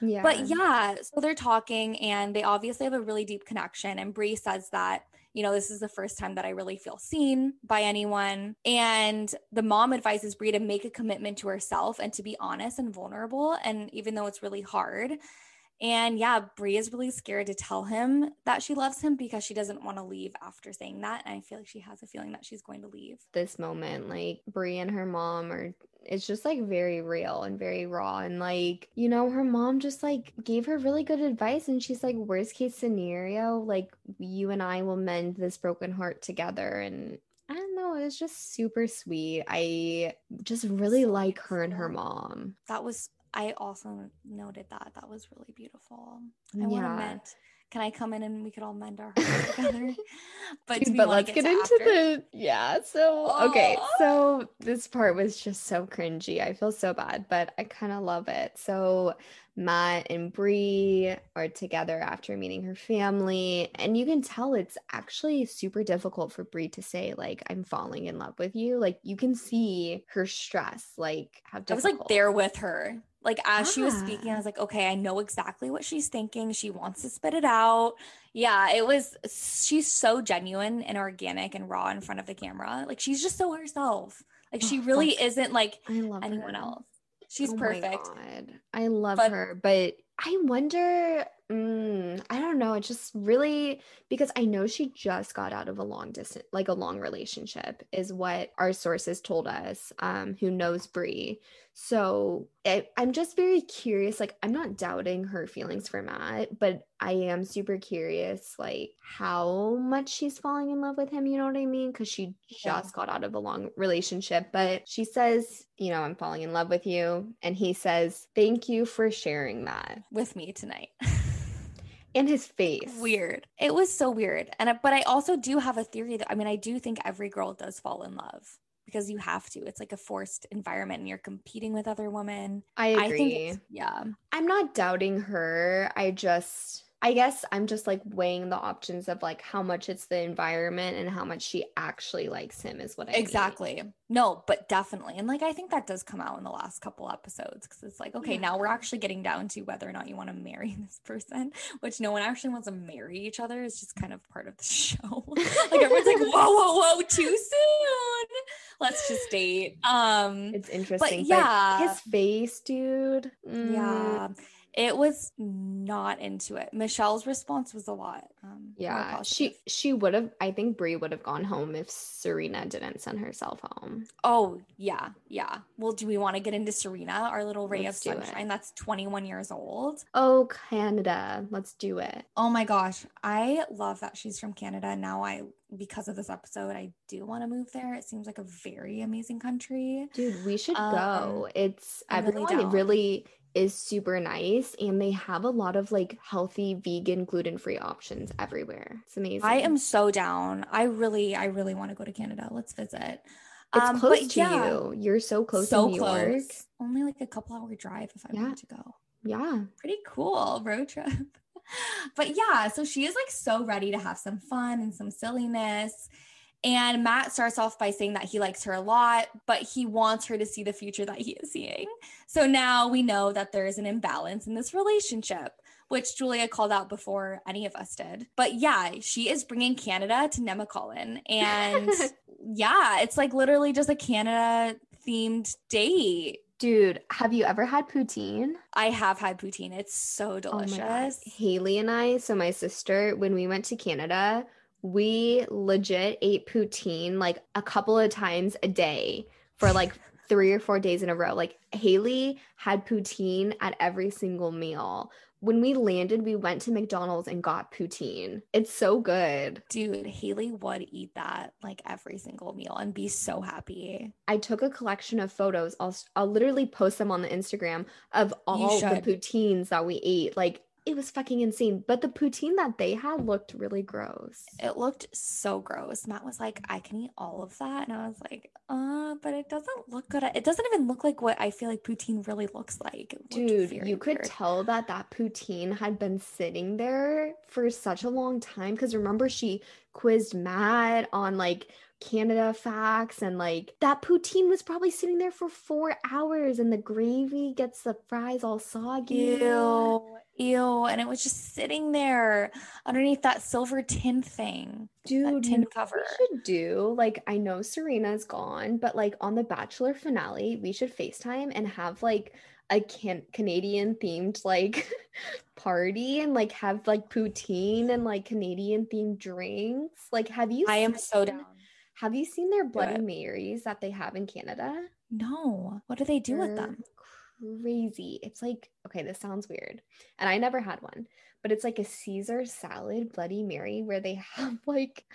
Yeah. But yeah, so they're talking and they obviously have a really deep connection. And Bri says that, you know, this is the first time that I really feel seen by anyone. And the mom advises Bri to make a commitment to herself and to be honest and vulnerable. And even though it's really hard. And yeah, Bri is really scared to tell him that she loves him because she doesn't want to leave after saying that. And I feel like she has a feeling that she's going to leave. this moment like bri and her mom are it's just like very real and very raw and like you know her mom just like gave her really good advice and she's like worst case scenario like you and i will mend this broken heart together and i don't know it was just super sweet i just really like her and her mom That was, I also noted that. That was really beautiful. I want to Yeah. mend. Can I come in and we could all mend our hearts together? But, Dude, but let's get, to into after? the yeah so okay so oh. this part was just so cringy i feel so bad but i kind of love it so matt and Bri are together after meeting her family and you can tell it's actually super difficult for Bri to say like i'm falling in love with you like you can see her stress like how I was like there with her. Like as she was speaking, I was like, okay, I know exactly what she's thinking. She wants to spit it out. Yeah, it was she's so genuine and organic and raw in front of the camera. Like she's just so herself. Like she really isn't like i love anyone her. else. She's Oh perfect. I love But- her, but I wonder. Mm, I don't know. It just really because I know she just got out of a long distance, like a long relationship, is what our sources told us. Um, who knows Bri? So I, I'm just very curious. Like I'm not doubting her feelings for Matt, but I am super curious, like how much she's falling in love with him. You know what I mean? Because she Yeah. just got out of a long relationship, but she says, you know, I'm falling in love with you, and he says, thank you for sharing that. With me tonight. In his face. weird. It was so weird. And I- but I also do have a theory that I mean I do think every girl does fall in love because you have to. It's like a forced environment and you're competing with other women. I I agree. think yeah. I'm not doubting her. I just I guess I'm just like weighing the options of like how much it's the environment and how much she actually likes him is what I mean. Exactly. No, but definitely. And like I think that does come out in the last couple episodes because it's like, okay, now we're actually getting down to whether or not you want to marry this person, which no one actually wants to marry each other. is just kind of part of the show. like everyone's like, whoa, whoa, whoa, too soon. Let's just date. Um It's interesting. But yeah. his face, dude. mm, yeah. It was not into it. Michelle's response was a lot. Um, Yeah, she she would have. I think Bri would have gone home if Serena didn't send herself home. Oh yeah, yeah. Well, do we want to get into Serena, our little ray Let's of sunshine? That's 21 years old. Oh, Canada, let's do it. Oh my gosh, I love that she's from Canada. Now I, because of this episode, I do want to move there. It seems like a very amazing country. Dude, we should Um, go. It's I'm really everyone down. really is super nice and they have a lot of like healthy vegan gluten-free options everywhere. It's amazing. I am so down. I really, I really want to go to Canada. Let's visit. It's Um, close to yeah, you. You're so close so to New York. close. Only like a couple hour drive if I Yeah. wanted to go. Yeah. pretty cool road trip. but yeah, so she is like so ready to have some fun and some silliness. And Matt starts off by saying that he likes her a lot, but he wants her to see the future that he is seeing. So now we know that there is an imbalance in this relationship, which Julia called out before any of us did. But yeah, she is bringing Canada to Nemacolin. And yeah, it's like literally just a Canada themed date. Dude, have you ever had poutine? I have had poutine. It's so Oh delicious. Haley and I, so my sister, when we went to Canada, we legit ate poutine like a couple of times a day for like three or four days in a row. Like Haley had poutine at every single meal. When we landed, we went to McDonald's and got poutine. It's so good. Dude, Haley would eat that like every single meal and be so happy. I took a collection of photos. I'll I'll literally post them on the Instagram of all the poutines that we ate. Like it was fucking insane. But the poutine that they had looked really gross. It looked so gross. Matt was like, I can eat all of that. And I was like, uh, but it doesn't look good. It doesn't even look like what I feel like poutine really looks like. Dude, you could weird. tell that that poutine had been sitting there for such a long time. Because remember, she quizzed Matt on like Canada facts, and like that poutine was probably sitting there for four hours, and the gravy gets the fries all soggy. Ew, ew. And it was just sitting there underneath that silver tin thing. Dude, tin cover. we should do like I know Serena's gone, but like on the Bachelor finale, we should FaceTime and have like a can- Canadian themed like party and like have like poutine and like Canadian themed drinks. Like, have you I am so down. Have you seen their Bloody. Marys that they have in Canada? No. What do they do with They're them? Crazy. It's like, okay, this sounds weird. And I never had one, but it's like a Caesar salad Bloody Mary where they have like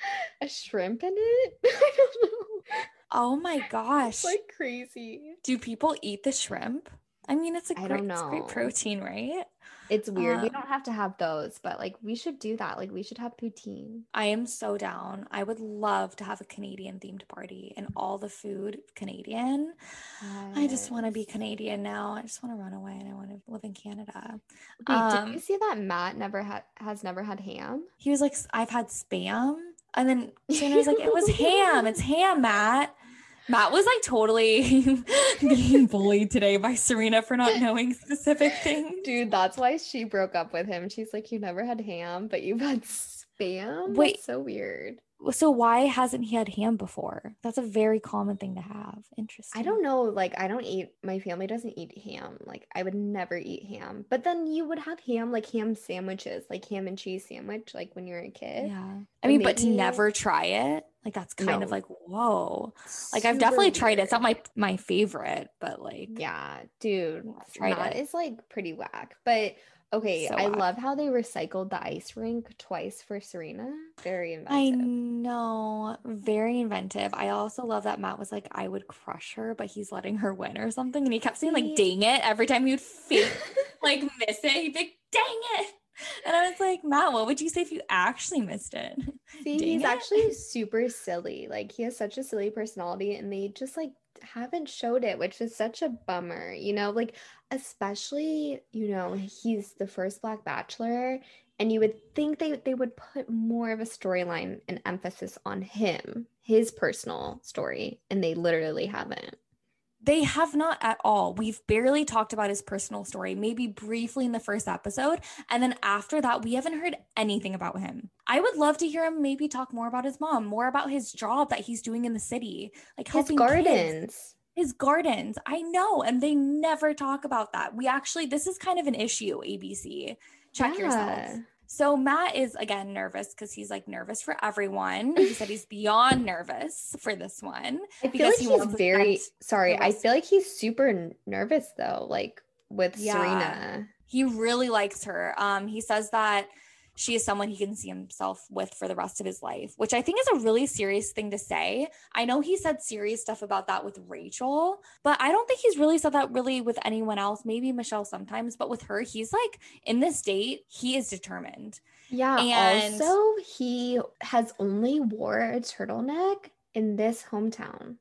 a shrimp in it. I don't know. Oh my gosh. It's like crazy. Do people eat the shrimp? I mean, it's a I great, don't it's great protein, right? It's weird. we Um, don't have to have those, but like we should do that. Like we should have poutine. I am so down. I would love to have a Canadian themed party and all the food Canadian. I just want to be Canadian now. I just want to run away and I want to live in Canada. Wait, Um, did you see that Matt never had has never had ham? He was like, I've had spam. And then Shayna was like, it was ham. It's ham, Matt. Matt was like totally being bullied today by Serena for not knowing specific things. Dude, that's why she broke up with him. She's like, You never had ham, but you've had spam? Wait. That's so weird. So why hasn't he had ham before? That's a very common thing to have. Interesting. I don't know. Like, I don't eat, my family doesn't eat ham. Like, I would never eat ham. But then you would have ham, like ham sandwiches, like ham and cheese sandwich, like when you're a kid. Yeah. I mean, but to never try it, like that's kind of like, whoa. Like I've Super definitely tried it. It's not my my favorite, but like Yeah, dude. Yeah, I've tried That it. is like pretty whack. But okay, So I whack. love how they recycled the ice rink twice for Serena. Very inventive. I know, very inventive. I also love that Matt was like, I would crush her, but he's letting her win or something. And he kept saying, like, dang it, every time you'd fake, like, miss it. He'd be like, dang it. And I was like, Matt, what would you say if you actually missed it? See, Dang he's it. actually super silly. Like he has such a silly personality and they just like haven't showed it, which is such a bummer. You know, like especially, you know, he's the first black bachelor and you would think they they would put more of a storyline and emphasis on him, his personal story, and they literally haven't. They have not at all. We've barely talked about his personal story, maybe briefly in the first episode. And then after that, we haven't heard anything about him. I would love to hear him maybe talk more about his mom, more about his job that he's doing in the city, like His helping kids. His gardens. I know. And they never talk about that. We actually, this is kind of an issue, ABC. Check yourself. Yeah. So Matt is again nervous because he's like nervous for everyone. He said he's beyond nervous for this one. I feel because like he he's wants very sorry. I feel like he's super nervous though, like with Yeah. Serena. He really likes her. Um, he says that she is someone he can see himself with for the rest of his life, which I think is a really serious thing to say. I know he said serious stuff about that with Rachel, but I don't think he's really said that really with anyone else. Maybe Michelle sometimes, but with her, he's like in this date, he is determined. Yeah. And- also, he has only wore a turtleneck in this hometown.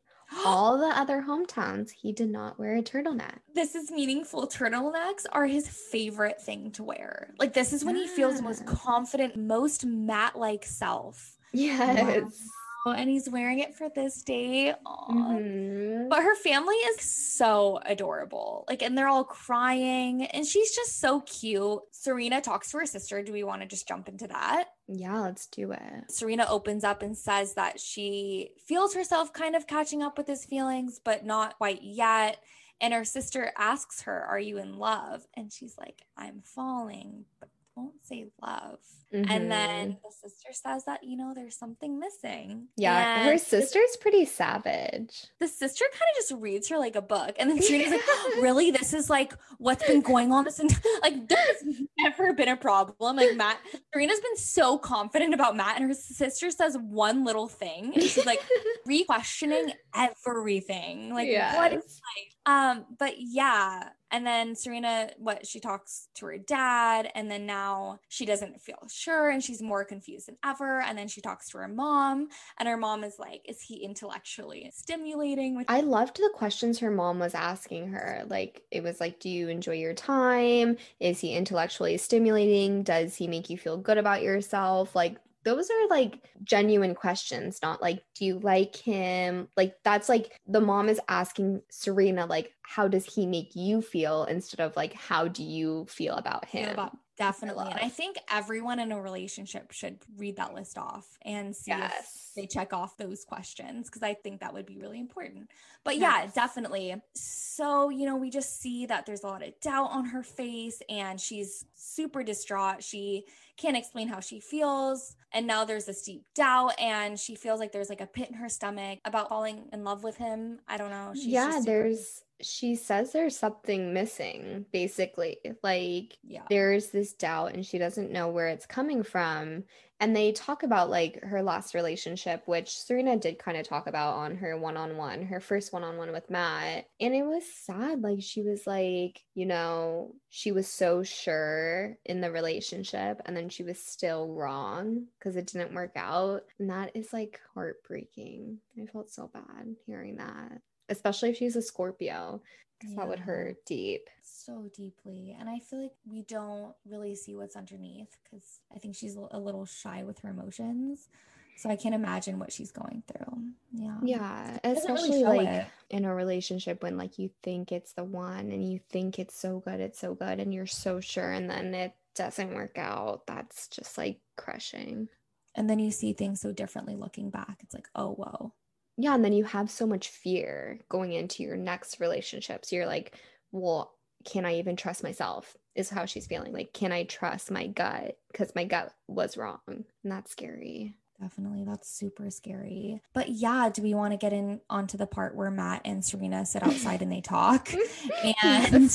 All the other hometowns, he did not wear a turtleneck. this is meaningful. Turtlenecks are his favorite thing to wear. Like this is when he feels most confident, most Matt-like self. Yes. Oh, and he's wearing it for this day. Mhm. But her family is so adorable. Like, and they're all crying, and she's just so cute. Serena talks to her sister. Do we want to just jump into that? Yeah, let's do it. Serena opens up and says that she feels herself kind of catching up with his feelings, but not quite yet. And her sister asks her, Are you in love? And she's like, I'm falling, but won't say love. Mhm. And then the sister says that, you know, there's something missing. yeah, her sister's pretty savage. the sister kind of just reads her like a book. And then Serena's like, really? This is like what's been going on this entire like there's never been a problem. Like Matt, Serena's been so confident about Matt, and her sister says one little thing, and she's like re-questioning everything. Like what is Yes. um, but yeah. And then Serena, what she talks to her dad, and then now she doesn't feel sure and she's more confused than ever. And then she talks to her mom, and her mom is like, Is he intellectually stimulating with I loved the questions her mom was asking her. Like, it was like, do you enjoy your time? Is he intellectually stimulating? Does he make you feel good about yourself? Like, those are like genuine questions, not like, do you like him? Like, that's like the mom is asking Serena, like, how does he make you feel instead of like, how do you feel about him? about definitely. And I think everyone in a relationship should read that list off and see if they check off those questions because I think that would be really important. But yeah, definitely. So, you know, we just see that there's a lot of doubt on her face and she's super distraught. She can't explain how she feels. And now there's this deep doubt and she feels like there's like a pit in her stomach about falling in love with him. I don't know. She's yeah, just super- there's, she says there's something missing, basically. Like, yeah. there's this doubt and she doesn't know where it's coming from. And they talk about like her last relationship, which Serena did kind of talk about on her one on one, her first one on one with Matt. And it was sad. Like, she was like, you know, she was so sure in the relationship and then she was still wrong because it didn't work out. And that is like heartbreaking. I felt so bad hearing that, especially if she's a Scorpio, because that would hurt deep. so deeply and i feel like we don't really see what's underneath because i think she's a little shy with her emotions so i can't imagine what she's going through yeah Yeah, Doesn't really especially like it. in a relationship when like you think it's the one and you think it's so good, it's so good, and you're so sure, and then it doesn't work out. That's just like crushing. and then you see things so differently looking back it's like oh whoa Yeah, and then you have so much fear going into your next relationship. So you're like, well, can I even trust myself? Is how she's feeling. Like, can I trust my gut? Because my gut was wrong. And that's scary. definitely that's super scary but yeah do we want to get in onto the part where matt and serena sit outside and they talk and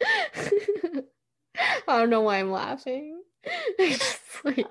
I don't know why I'm laughing. Like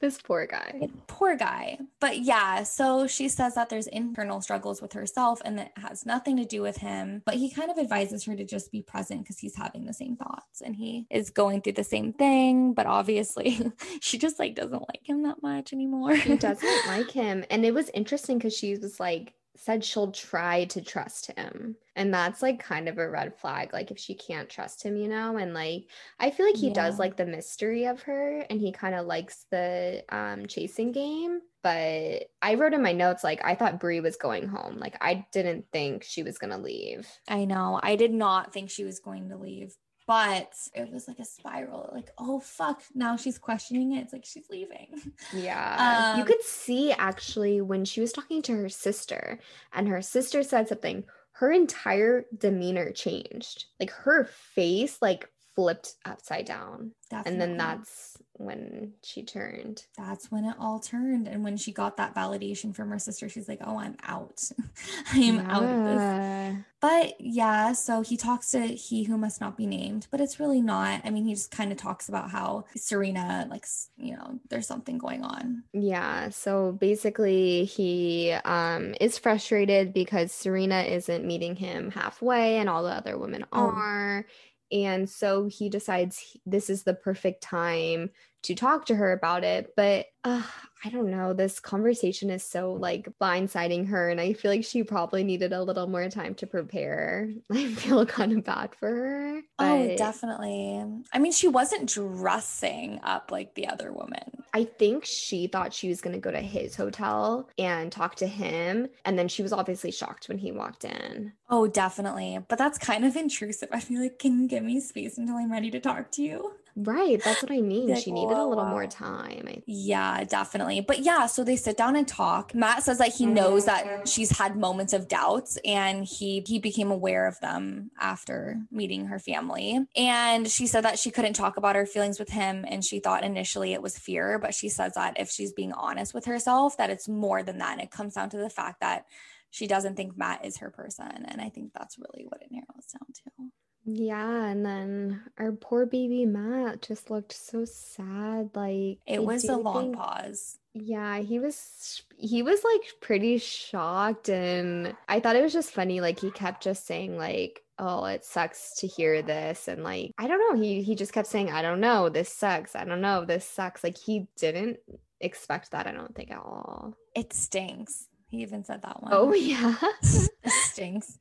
this poor guy. Poor guy. But yeah, so she says that there's internal struggles with herself and that has nothing to do with him. But he kind of advises her to just be present because he's having the same thoughts and he is going through the same thing. But obviously, she just like doesn't like him that much anymore. She doesn't like him. And it was interesting because she was like, said she'll try to trust him. And that's like kind of a red flag. Like if she can't trust him, you know? And like I feel like he does like the mystery of her and he kind of likes the um chasing game. But I wrote in my notes like I thought Bri was going home. Like I didn't think she was gonna leave. I know. I did not think she was going to leave. But it was like a spiral. Like, oh fuck, now she's questioning it. It's like she's leaving. Yeah. you Um, could see actually when she was talking to her sister and her sister said something, her entire demeanor changed. Like her face like flipped upside down. Definitely. And then that's when she turned. that's when it all turned. And when she got that validation from her sister, she's like, oh, I'm out. I'm out of this. But yeah, so he talks to he who must not be named, but it's really not. I mean, he just kind of talks about how Serena, like, you know, there's something going on. Yeah, so basically he um is frustrated because Serena isn't meeting him halfway and all the other women Oh. are. And so he decides this is the perfect time to talk to her about it, but uh, I don't know, this conversation is so like blindsiding her and I feel like she probably needed a little more time to prepare. I feel kind of bad for her. Oh, definitely. I mean, she wasn't dressing up like the other woman. I think she thought she was going to go to his hotel and talk to him. And then she was obviously shocked when he walked in. Oh, definitely. But that's kind of intrusive. I feel like, can you give me space until I'm ready to talk to you? Right. That's what I mean. Like, she needed a little whoa, more time. Yeah, definitely. But yeah, so they sit down and talk. Matt says that he knows that she's had moments of doubts and he he became aware of them after meeting her family. And she said that she couldn't talk about her feelings with him and she thought initially it was fear, but she says that if she's being honest with herself that it's more than that and it comes down to the fact that she doesn't think Matt is her person and I think that's really what it narrows down to. Yeah. And then our poor baby Matt just looked so sad. Like, I It was a long think- pause. Yeah, he was he was like pretty shocked and I thought it was just funny like he kept just saying like oh it sucks to hear this and like I don't know he he just kept saying I don't know this sucks I don't know this sucks like he didn't expect that I don't think at all. It stinks. He even said that oh, one. Oh yeah. It stinks.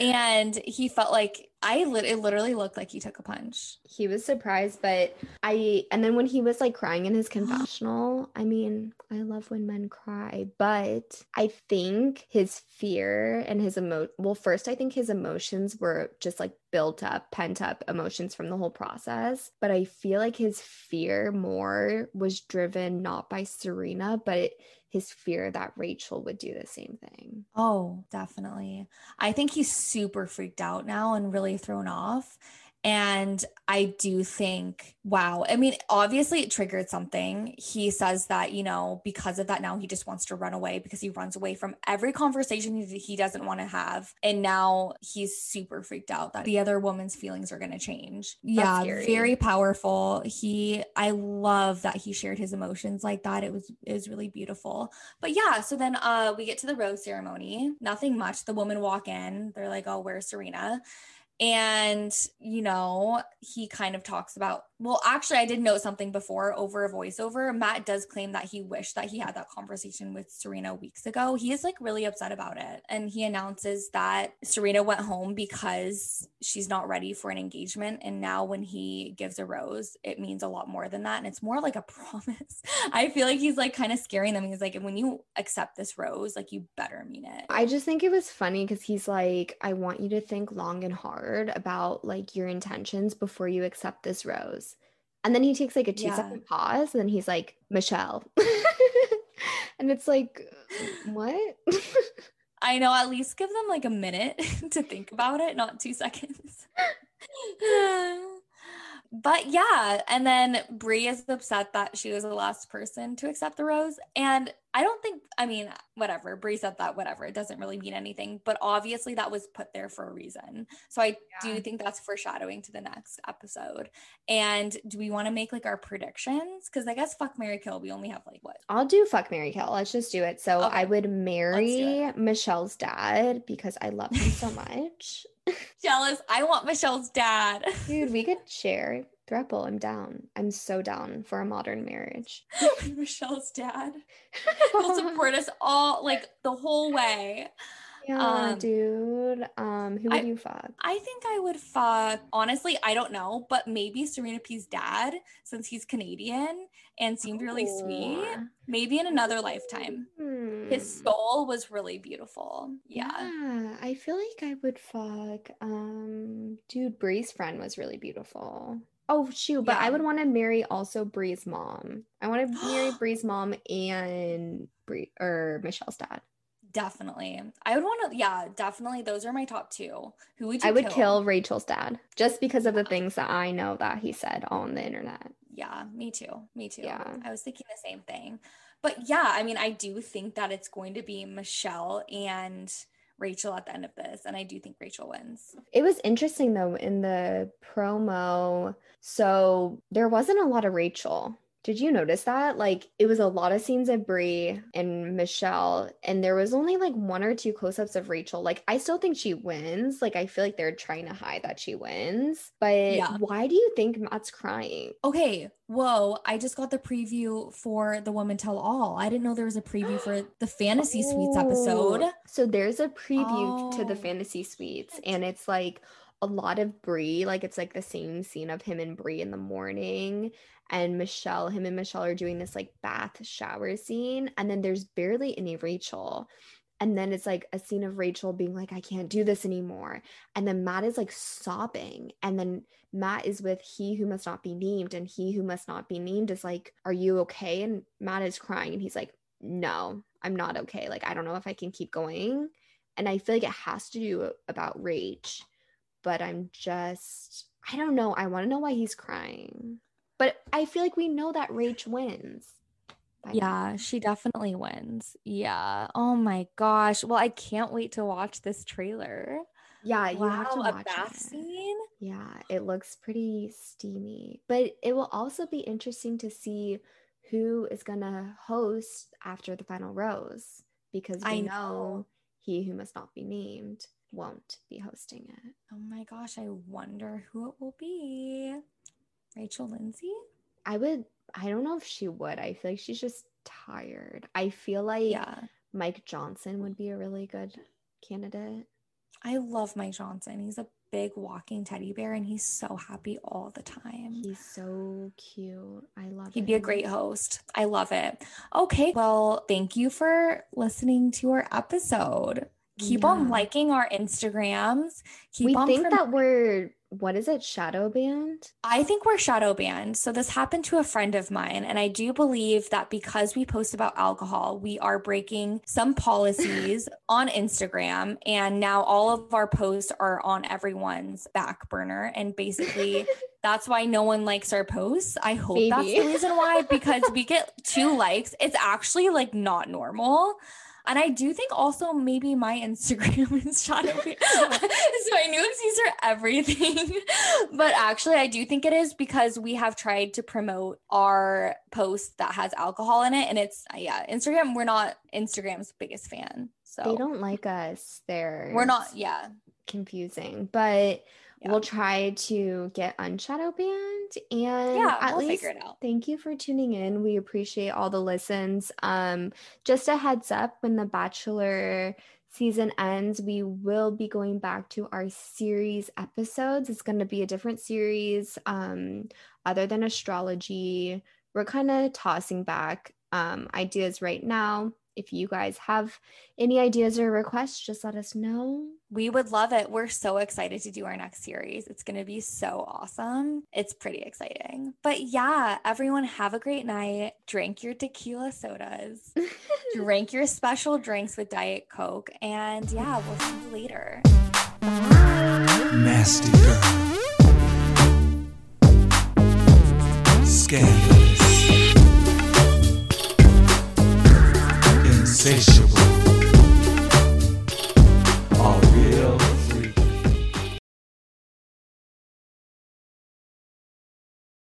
And he felt like I lit it literally looked like he took a punch. he was surprised but I and then when he was like crying in his confessional I mean I love when men cry but I think his fear and his emo well first I think his emotions were just like built up pent up emotions from the whole process but I feel like his fear more was driven not by Serena but his fear that Rachel would do the same thing Oh, definitely. I think he's super freaked out now and really thrown off. And I do think, wow. I mean, obviously it triggered something. He says that, you know, because of that, now he just wants to run away because he runs away from every conversation he, doesn't want to have. And now he's super freaked out that the other woman's feelings are going to change. yeah, scary. very powerful. He, I love that he shared his emotions like that. It was, it was really beautiful. But yeah, so then uh we get to the rose ceremony. Nothing much. The women walk in. They're like, "Oh, where's Serena?" And you know, he kind of talks about. Well, actually, I did note something before over a voiceover. Matt does claim that he wished that he had that conversation with Serena weeks ago. He is like really upset about it, and he announces that Serena went home because she's not ready for an engagement. And now, when he gives a rose, it means a lot more than that, and it's more like a promise. I feel like he's like kind of scaring them. He's like, when you accept this rose, like you better mean it. I just think it was funny because he's like, I want you to think long and hard about like your intentions before you accept this rose. And then he takes like a two Yeah. second pause and then he's like, Michelle. and it's like, what? I know, at least give them like a minute to think about it, not two seconds. but yeah, and then Bri is upset that she was the last person to accept the rose. And I don't think, I mean, whatever. Bri said that, whatever. It doesn't really mean anything. But obviously, that was put there for a reason. So I Yeah. do think that's foreshadowing to the next episode. And do we want to make like our predictions? Because I guess fuck Mary Kill, we only have like what? I'll do fuck Mary Kill. Let's just do it. So I would marry. Michelle's dad because I love him so much. Jealous. I want Michelle's dad. Dude, we could share. Thruple, I'm down. I'm so down for a modern marriage. Michelle's dad. He'll support us all like the whole way. Yeah, Um, dude. Um, who would I- you fuck? I think I would fuck, honestly, I don't know, but maybe Serena P's dad, since he's Canadian and seemed really sweet. Maybe in another lifetime. His Hmm. soul was really beautiful. Yeah. Yeah, I feel like I would fuck. Um, dude, Bri's friend was really beautiful. Oh shoot, but I would want to marry also Bri's mom. I want to marry Bri's mom and Bri or Michelle's dad. Definitely. I would want to, yeah, definitely. Those are my top two. Who would you I would kill? Rachel's dad just because of the things that I know that he said on the internet. Yeah, me too. Me too. Yeah. I was thinking the same thing. But yeah, I mean, I do think that it's going to be Michelle and Rachel at the end of this. And I do think Rachel wins. It was interesting though in the promo. So there wasn't a lot of Rachel. Did you notice that? Like it was a lot of scenes of Bri and Michelle, and there was only like one or two close-ups of Rachel. Like I still think she wins. Like I feel like they're trying to hide that she wins. But Yeah. why do you think Matt's crying? Okay. Whoa. I just got the preview for The Woman Tell All. I didn't know there was a preview for the Fantasy Suites episode. Oh, So there's a preview to the Oh. fantasy suites, and it's like a lot of Bri. Like it's like the same scene of him and Bri in the morning, and Michelle. Him and Michelle are doing this like bath shower scene, and then there's barely any Rachel. And then it's like a scene of Rachel being like, I can't do this anymore. And then Matt is like sobbing. And then Matt is with he who must not be named. And he who must not be named is like, Are you okay? And Matt is crying. And he's like, No, I'm not okay. Like, I don't know if I can keep going. And I feel like it has to do about Rach. But I'm just, I don't know. I want to know why he's crying. But I feel like we know that Rach wins. now. Yeah, she definitely wins. Yeah. Oh my gosh. Well, I can't wait to watch this trailer. Yeah, you have to wow, a watch bath it. scene. Yeah, it looks pretty steamy. But it will also be interesting to see who is going to host after the final rose because we I know. know. he who must not be named won't be hosting it. Oh my gosh, I wonder who it will be. Rachel Lindsay? I would, I don't know if she would. I feel like she's just tired. I feel like Yeah. Mike Johnson would be a really good candidate. I love Mike Johnson. He's a big walking teddy bear and he's so happy all the time. He's so cute. I love He'd be a great host. I love it. Okay. Well, thank you for listening to our episode. Keep on liking our Instagrams. Keep we on think prom- that we're, what is it, shadow banned? I think we're shadow banned. So this happened to a friend of mine. And I do believe that because we post about alcohol, we are breaking some policies on Instagram. And now all of our posts are on everyone's back burner. And basically, that's why no one likes our posts. I hope that's the reason why, because we get two likes. It's actually like not normal. And I do think also maybe my Instagram is shadow banned. so I knew these are everything. but actually, I do think it is because we have tried to promote our post that has alcohol in it. And it's, yeah, Instagram, we're not Instagram's biggest fan. So They don't like us. They're we're not, yeah. confusing, but Yeah. we'll try to get unshadow banned. And Yeah, at we'll least figure it out. thank you for tuning in. We appreciate all the listens. Um, just a heads up when the Bachelor season ends, we will be going back to our series episodes. It's going to be a different series, um, other than astrology. We're kind of tossing back um, ideas right now. If you guys have any ideas or requests, just let us know. We would love it. We're so excited to do our next series. It's going to be so awesome. It's pretty exciting. But yeah, everyone have a great night. Drink your tequila sodas. Drink your special drinks with Diet Coke. And yeah, we'll see you later. Nasty girl. Scandalous. Insatiable.